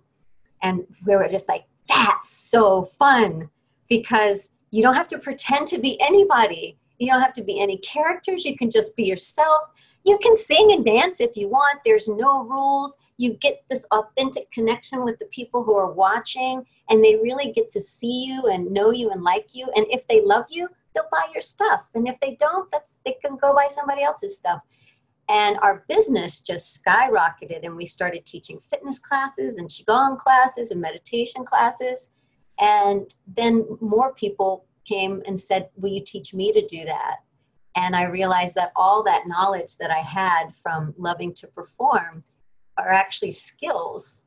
And we were just like, that's so fun because you don't have to pretend to be anybody. You don't have to be any characters. You can just be yourself. You can sing and dance if you want. There's no rules. You get this authentic connection with the people who are watching and they really get to see you and know you and like you. And if they love you they'll buy your stuff. And if they don't that's they can go buy somebody else's stuff. And our business just skyrocketed and we started teaching fitness classes and qigong classes and meditation classes and then more people came and said will you teach me to do that and I realized that all that knowledge that I had from loving to perform are actually skills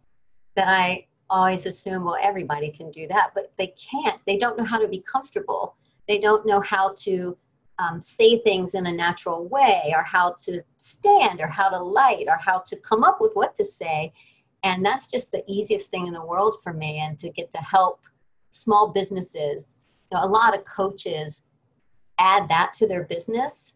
that I always assume, well, everybody can do that, but they can't. They don't know how to be comfortable. They don't know how to um, say things in a natural way, or how to stand, or how to light, or how to come up with what to say. And that's just the easiest thing in the world for me. And to get to help small businesses, you know, a lot of coaches add that to their business,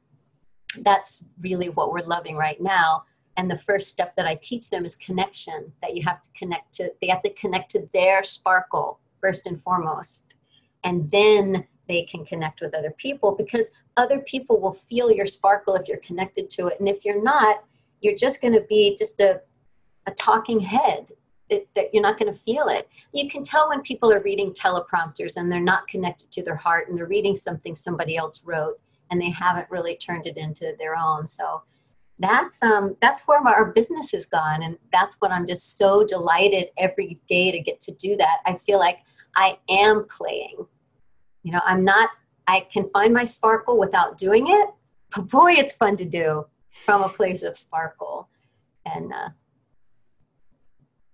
that's really what we're loving right now. And the first step that I teach them is connection, that you have to connect to, they have to connect to their sparkle first and foremost. And then they can connect with other people because other people will feel your sparkle if you're connected to it. And if you're not, you're just going to be just a, a talking head it, that you're not going to feel it. You can tell when people are reading teleprompters and they're not connected to their heart and they're reading something somebody else wrote and they haven't really turned it into their own. So that's um that's where my, our business has gone and that's what I'm just so delighted every day to get to do that. I feel like I am playing. You know, I'm not I can find my sparkle without doing it, but boy, it's fun to do from a place of sparkle. And uh,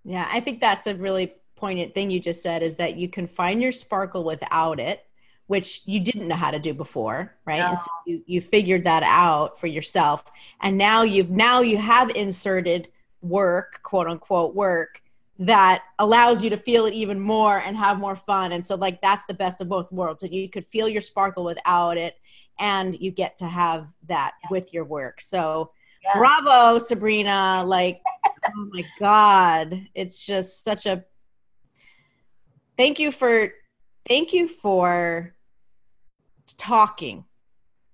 yeah, I think that's a really poignant thing you just said is that you can find your sparkle without it, which you didn't know how to do before, right? No. So you, you figured that out for yourself. And now you've now you have inserted work, quote unquote work that allows you to feel it even more and have more fun. And so like that's the best of both worlds. And you could feel your sparkle without it and you get to have that with your work. So yeah. bravo, Sabrina. Like oh my god it's just such a thank you for thank you for talking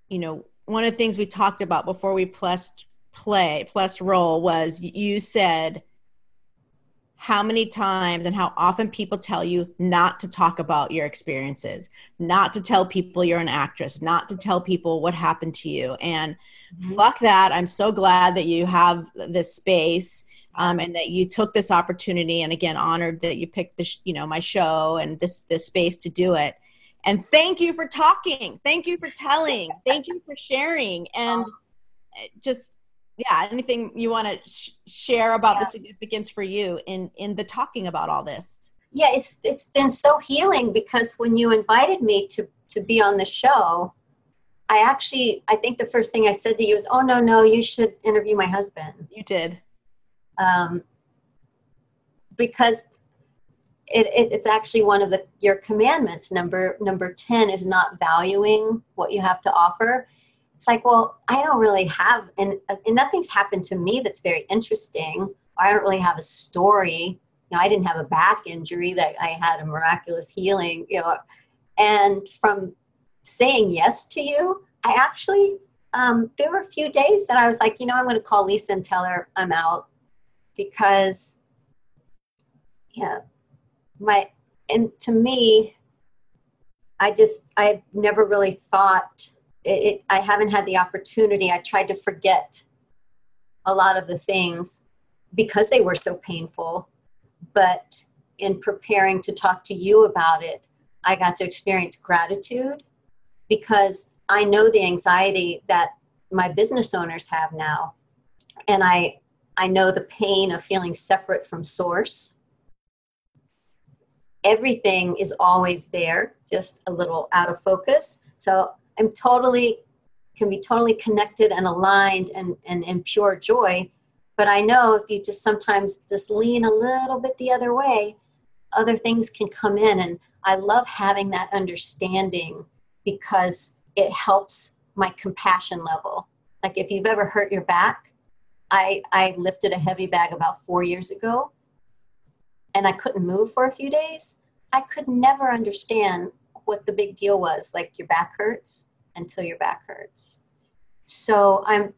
you know one of the things we talked about before we plus play plus roll was you said how many times and how often people tell you not to talk about your experiences, not to tell people you're an actress, not to tell people what happened to you. And mm-hmm. fuck that. I'm so glad that you have this space um, and that you took this opportunity and again honored that you picked this you know my show and this this space to do it And thank you for talking. Thank you for telling. thank you for sharing. And just yeah, anything you want to sh- share about yeah. the significance for you in in the talking about all this? Yeah, it's it's been so healing because when you invited me to to be on the show, I actually I think the first thing I said to you is, "Oh no, no, you should interview my husband." You did. Um, because it, it, it's actually one of the your commandments number number 10 is not valuing what you have to offer it's like well i don't really have and, and nothing's happened to me that's very interesting. I don't really have a story. You know i didn't have a back injury that i had a miraculous healing you know. And from saying yes to you i actually um, there were a few days that i was like you know i'm going to call lisa and tell her i'm out because yeah my and to me i just I've never really thought it, it, i haven't had the opportunity. I tried to forget a lot of the things because they were so painful. But in preparing to talk to you about it i got to experience gratitude because i know the anxiety that my business owners have now. And i i know the pain of feeling separate from source. Everything is always there, just a little out of focus. So I'm totally, can be totally connected and aligned and, and in pure joy. But I know if you just sometimes just lean a little bit the other way, other things can come in. And I love having that understanding because it helps my compassion level. Like if you've ever hurt your back, I, I lifted a heavy bag about four years ago and I couldn't move for a few days, I could never understand what the big deal was. Like your back hurts until your back hurts. So I'm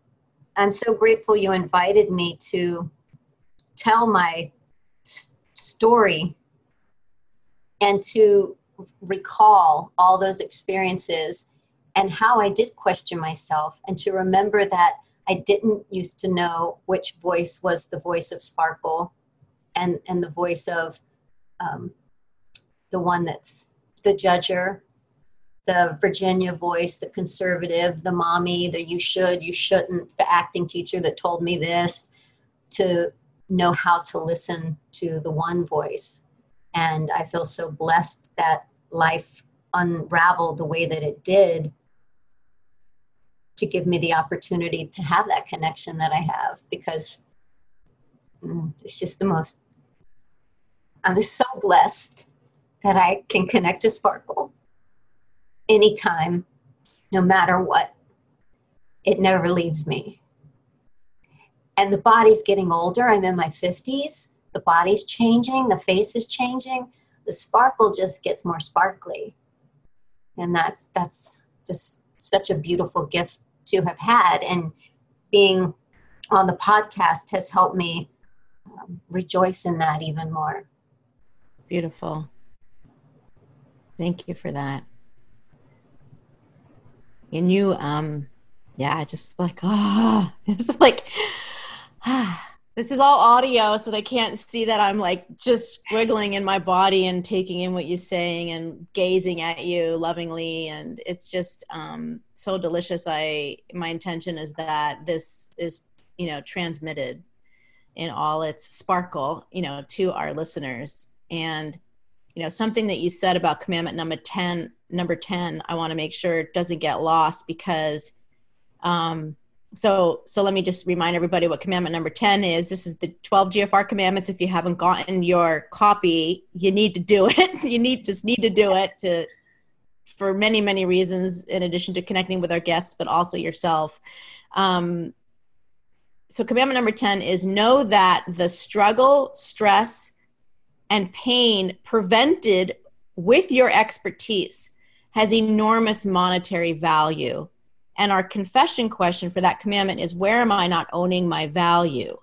I'm so grateful you invited me to tell my s- story and to recall all those experiences and how I did question myself and to remember that I didn't used to know which voice was the voice of Sparkle and and the voice of um, the one that's the judger the virginia voice the conservative the mommy the you should you shouldn't the acting teacher that told me this to know how to listen to the one voice. And i feel so blessed that life unraveled the way that it did to give me the opportunity to have that connection that i have because mm, it's just the most I'm so blessed that I can connect to Sparkle anytime, no matter what. It never leaves me. And the body's getting older. I'm in my 50s. The body's changing, the face is changing. The sparkle just gets more sparkly. And that's that's just such a beautiful gift to have had and being on the podcast has helped me um, rejoice in that even more. Beautiful. Thank you for that. And you, um, yeah, just like, <laughs> ah, oh, it's like, ah. This is all audio, so they can't see that I'm like just squiggling in my body and taking in what you're saying and gazing at you lovingly. And it's just um, so delicious. I, my intention is that this is, you know, transmitted in all its sparkle, you know, to our listeners and you know something that you said about commandment number 10 number 10 i want to make sure it doesn't get lost because um so so let me just remind everybody what commandment number 10 is. This is the 12 gfr commandments. If you haven't gotten your copy you need to do <laughs> it. You need just need to do it to for many many reasons in addition to connecting with our guests but also yourself. Um, so commandment number 10 is know that the struggle stress and pain prevented with your expertise has enormous monetary value. And our confession question for that commandment is where am I not owning my value?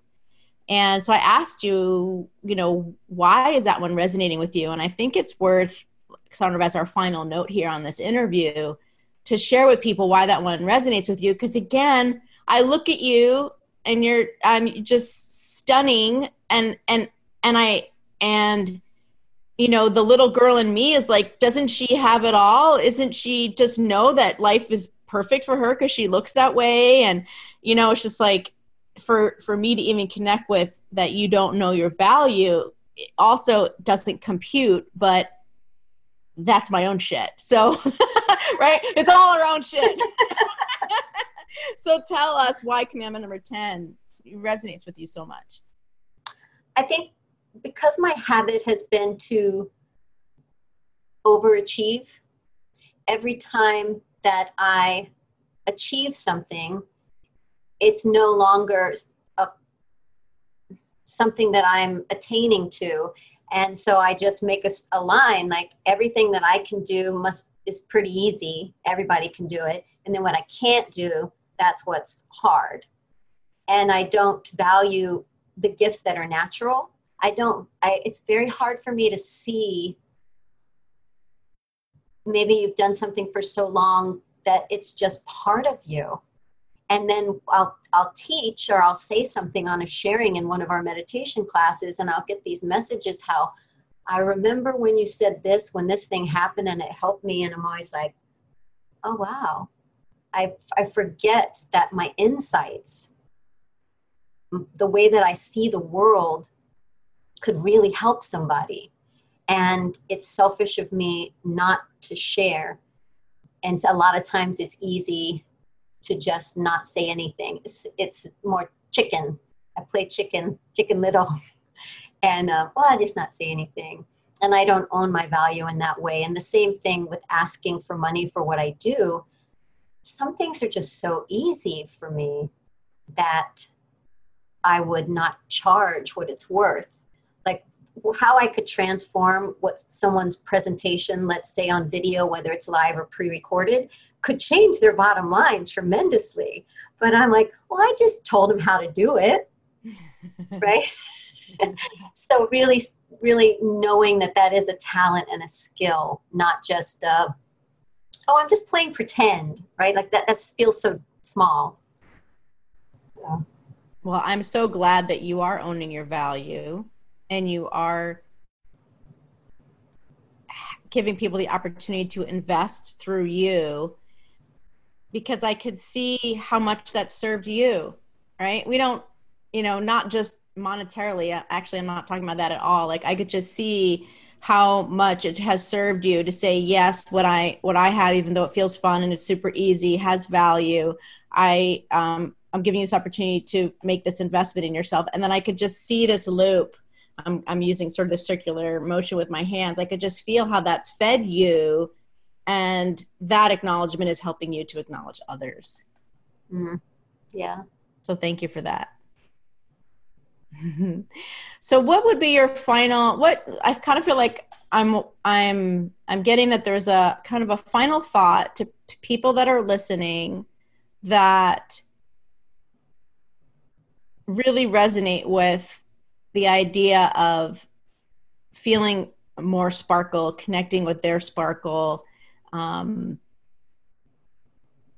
And so I asked you, you know, why is that one resonating with you? And I think it's worth, sort of as our final note here on this interview, to share with people why that one resonates with you. Because again, I look at you and you're, I'm just stunning, and and and I and you know, the little girl in me is like, doesn't she have it all? Isn't she just know that life is perfect for her because she looks that way? And, you know, it's just like, for for me to even connect with that you don't know your value also doesn't compute but that's my own shit so <laughs> right it's all our own shit <laughs> so tell us why commandment number 10 resonates with you so much i think because my habit has been to overachieve every time that i achieve something it's no longer a, something that i'm attaining to. And so i just make a, a line like everything that i can do must is pretty easy. Everybody can do it. And then what i can't do that's what's hard. And i don't value the gifts that are natural i don't I, it's very hard for me to see maybe you've done something for so long that it's just part of you. And then I'll I'll teach or I'll say something on a sharing in one of our meditation classes and I'll get these messages how I remember when you said this when this thing happened and it helped me and I'm always like oh wow. I I forget that my insights the way that I see the world could really help somebody and it's selfish of me not to share and a lot of times it's easy to just not say anything. It's it's more chicken. I play chicken, chicken little, <laughs> and uh, well, I just not say anything. And I don't own my value in that way. And the same thing with asking for money for what I do. Some things are just so easy for me that I would not charge what it's worth. How I could transform what someone's presentation, let's say on video, whether it's live or pre recorded, could change their bottom line tremendously. But I'm like, well, I just told them how to do it. <laughs> right? so really, really knowing that that is a talent and a skill, not just, uh, oh, I'm just playing pretend, right? Like that, that feels so small. Yeah. Well, I'm so glad that you are owning your value and you are giving people the opportunity to invest through you because I could see how much that served you, right? We don't, you know, not just monetarily. Actually, I'm not talking about that at all. Like I could just see how much it has served you to say yes what i what i have even though it feels fun and it's super easy has value i um i'm giving you this opportunity to make this investment in yourself and then i could just see this loop i'm i'm using sort of the circular motion with my hands i could just feel how that's fed you and that acknowledgement is helping you to acknowledge others. Mm. yeah. So thank you for that. <laughs> So what would be your final what i kind of feel like i'm i'm i'm getting that there's a kind of a final thought to, to people that are listening that really resonate with the idea of feeling more sparkle connecting with their sparkle um,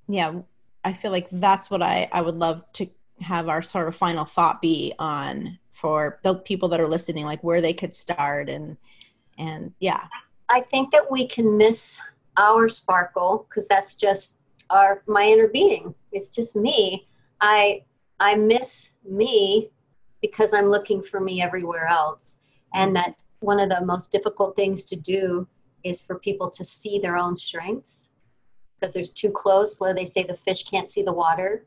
yeah, I feel like that's what I, I would love to have our sort of final thought be on for the people that are listening, like where they could start and, and yeah. I think that we can miss our sparkle because that's just our, my inner being. It's just me. I, I miss me because I'm looking for me everywhere else. And that one of the most difficult things to do is for people to see their own strengths because there's too close so they say the fish can't see the water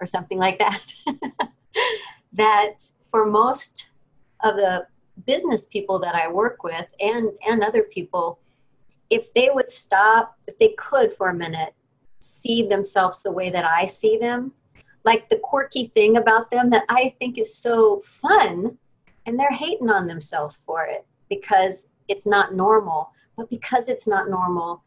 or something like that <laughs> that for most of the business people that i work with and and other people if they would stop if they could for a minute see themselves the way that i see them like the quirky thing about them that i think is so fun and they're hating on themselves for it because it's not normal but because it's not normal,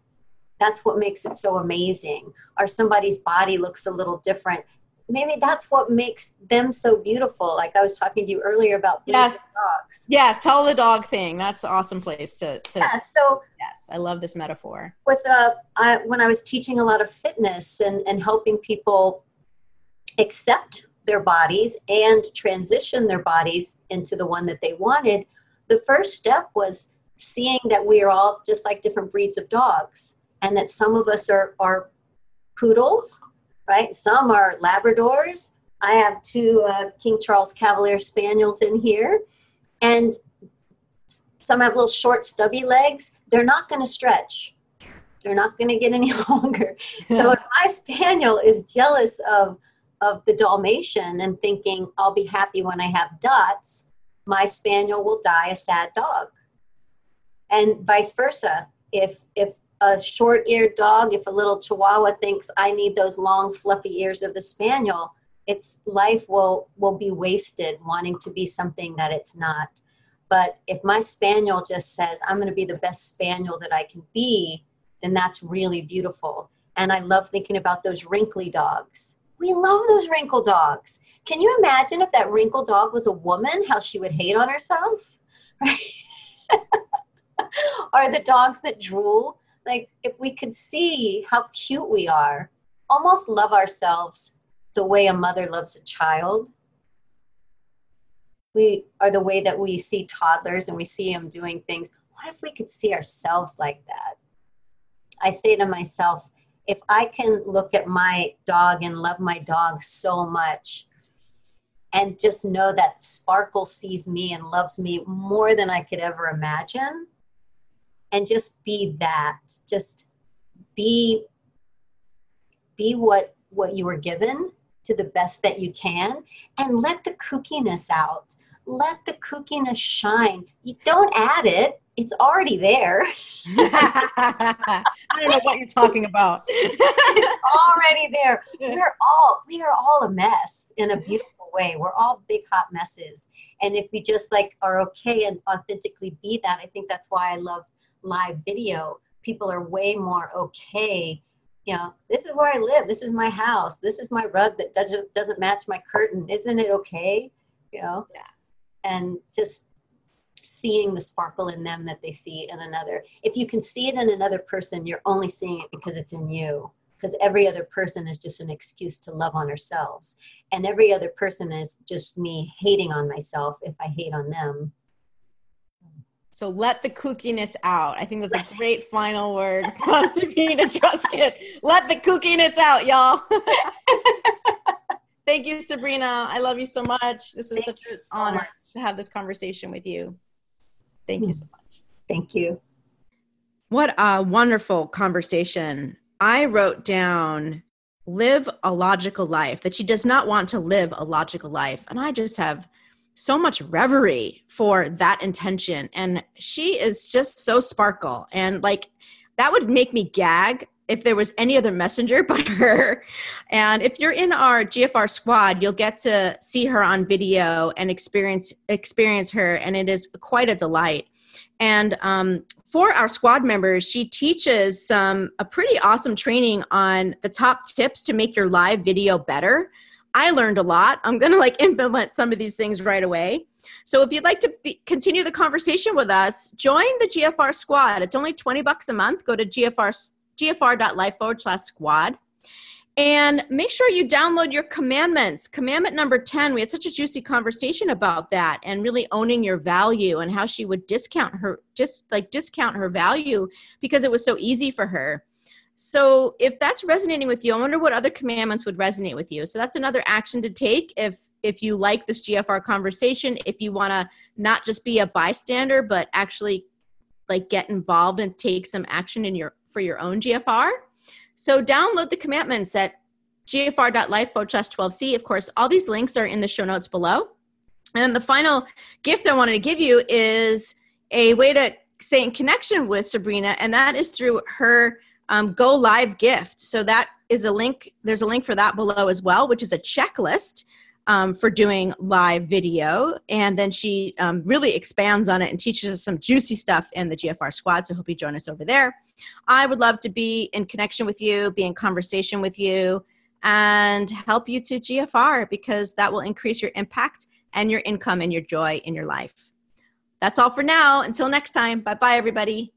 that's what makes it so amazing. Or somebody's body looks a little different. Maybe that's what makes them so beautiful. Like I was talking to you earlier about yes. dogs. Yes, tell the dog thing. That's an awesome place to, to Yeah, so yes, I love this metaphor. With uh I, when I was teaching a lot of fitness and, and helping people accept their bodies and transition their bodies into the one that they wanted, the first step was seeing that we are all just like different breeds of dogs and that some of us are, are poodles, right? Some are Labradors. I have two uh, King Charles Cavalier Spaniels in here. And some have little short, stubby legs. They're not going to stretch. They're not going to get any <laughs> longer. So if my spaniel is jealous of of the Dalmatian and thinking I'll be happy when I have dots, my spaniel will die a sad dog. And vice versa. If if a short-eared dog, if a little chihuahua thinks I need those long fluffy ears of the spaniel, its life will will be wasted wanting to be something that it's not. But if my spaniel just says I'm going to be the best spaniel that I can be, then that's really beautiful. And I love thinking about those wrinkly dogs. We love those wrinkle dogs. Can you imagine if that wrinkle dog was a woman, how she would hate on herself? <laughs> Right? or the dogs that drool. Like, if we could see how cute we are, almost love ourselves the way a mother loves a child. We are the way that we see toddlers and we see them doing things. What if we could see ourselves like that? I say to myself, if I can look at my dog and love my dog so much and just know that Sparkle sees me and loves me more than I could ever imagine, and just be that, just be be what what you were given to the best that you can and let the kookiness out. Let the kookiness shine. You don't add it it's already there. <laughs> <laughs> I don't know what you're talking about. it's <laughs> already there. We're all we are all a mess in a beautiful way. We're all big hot messes. And if we just like are okay and authentically be that, I think that's why I love live video. People are way more okay. You know, this is where I live. This is my house. This is my rug that doesn't match my curtain. Isn't it okay? You know? Yeah. And just seeing the sparkle in them that they see in another. If you can see it in another person, you're only seeing it because it's in you. Because every other person is just an excuse to love on ourselves. And every other person is just me hating on myself if I hate on them. So let the kookiness out. I think that's a <laughs> great final word <laughs> from Sabrina Truscott. Let the kookiness out, y'all. <laughs> Thank you, Sabrina. I love you so much. This is Thank such an so honor much. to have this conversation with you. Thank you so hmm. much. Thank you. What a wonderful conversation. I wrote down live a logical life, that she does not want to live a logical life. And I just have so much reverie for that intention. And she is just so sparkle. And like, that would make me gag if there was any other messenger <laughs> but her. And if you're in our GFR squad, you'll get to see her on video and experience experience her, and it is quite a delight. And um, for our squad members, she teaches some a pretty awesome training on the top tips to make your live video better. I learned a lot. I'm going to like <laughs> implement some of these things right away. So if you'd like to be, continue the conversation with us, join the GFR squad. It's only 20 bucks a month. Go to GFR gfr.life forward slash squad. And make sure you download your commandments. Commandment number 10, we had such a juicy conversation about that and really owning your value and how she would discount her, just like discount her value because it was so easy for her. So if that's resonating with you, I wonder what other commandments would resonate with you. So that's another action to take if if you like this GFR conversation, if you want to not just be a bystander but actually like get involved and take some action in your for your own GFR. So download the commandments at gfr.life forward slash 12c. Of course, all these links are in the show notes below. And the final gift I wanted to give you is a way to stay in connection with Sabrina, and that is through her um, Go Live gift. So that is a link. There's a link for that below as well, which is a checklist um, for doing live video. And then she um, really expands on it and teaches us some juicy stuff in the GFR squad. So hope you join us over there. I would love to be in connection with you, be in conversation with you, and help you to GFR because that will increase your impact and your income and your joy in your life. That's all for now. Until next time, bye bye, everybody.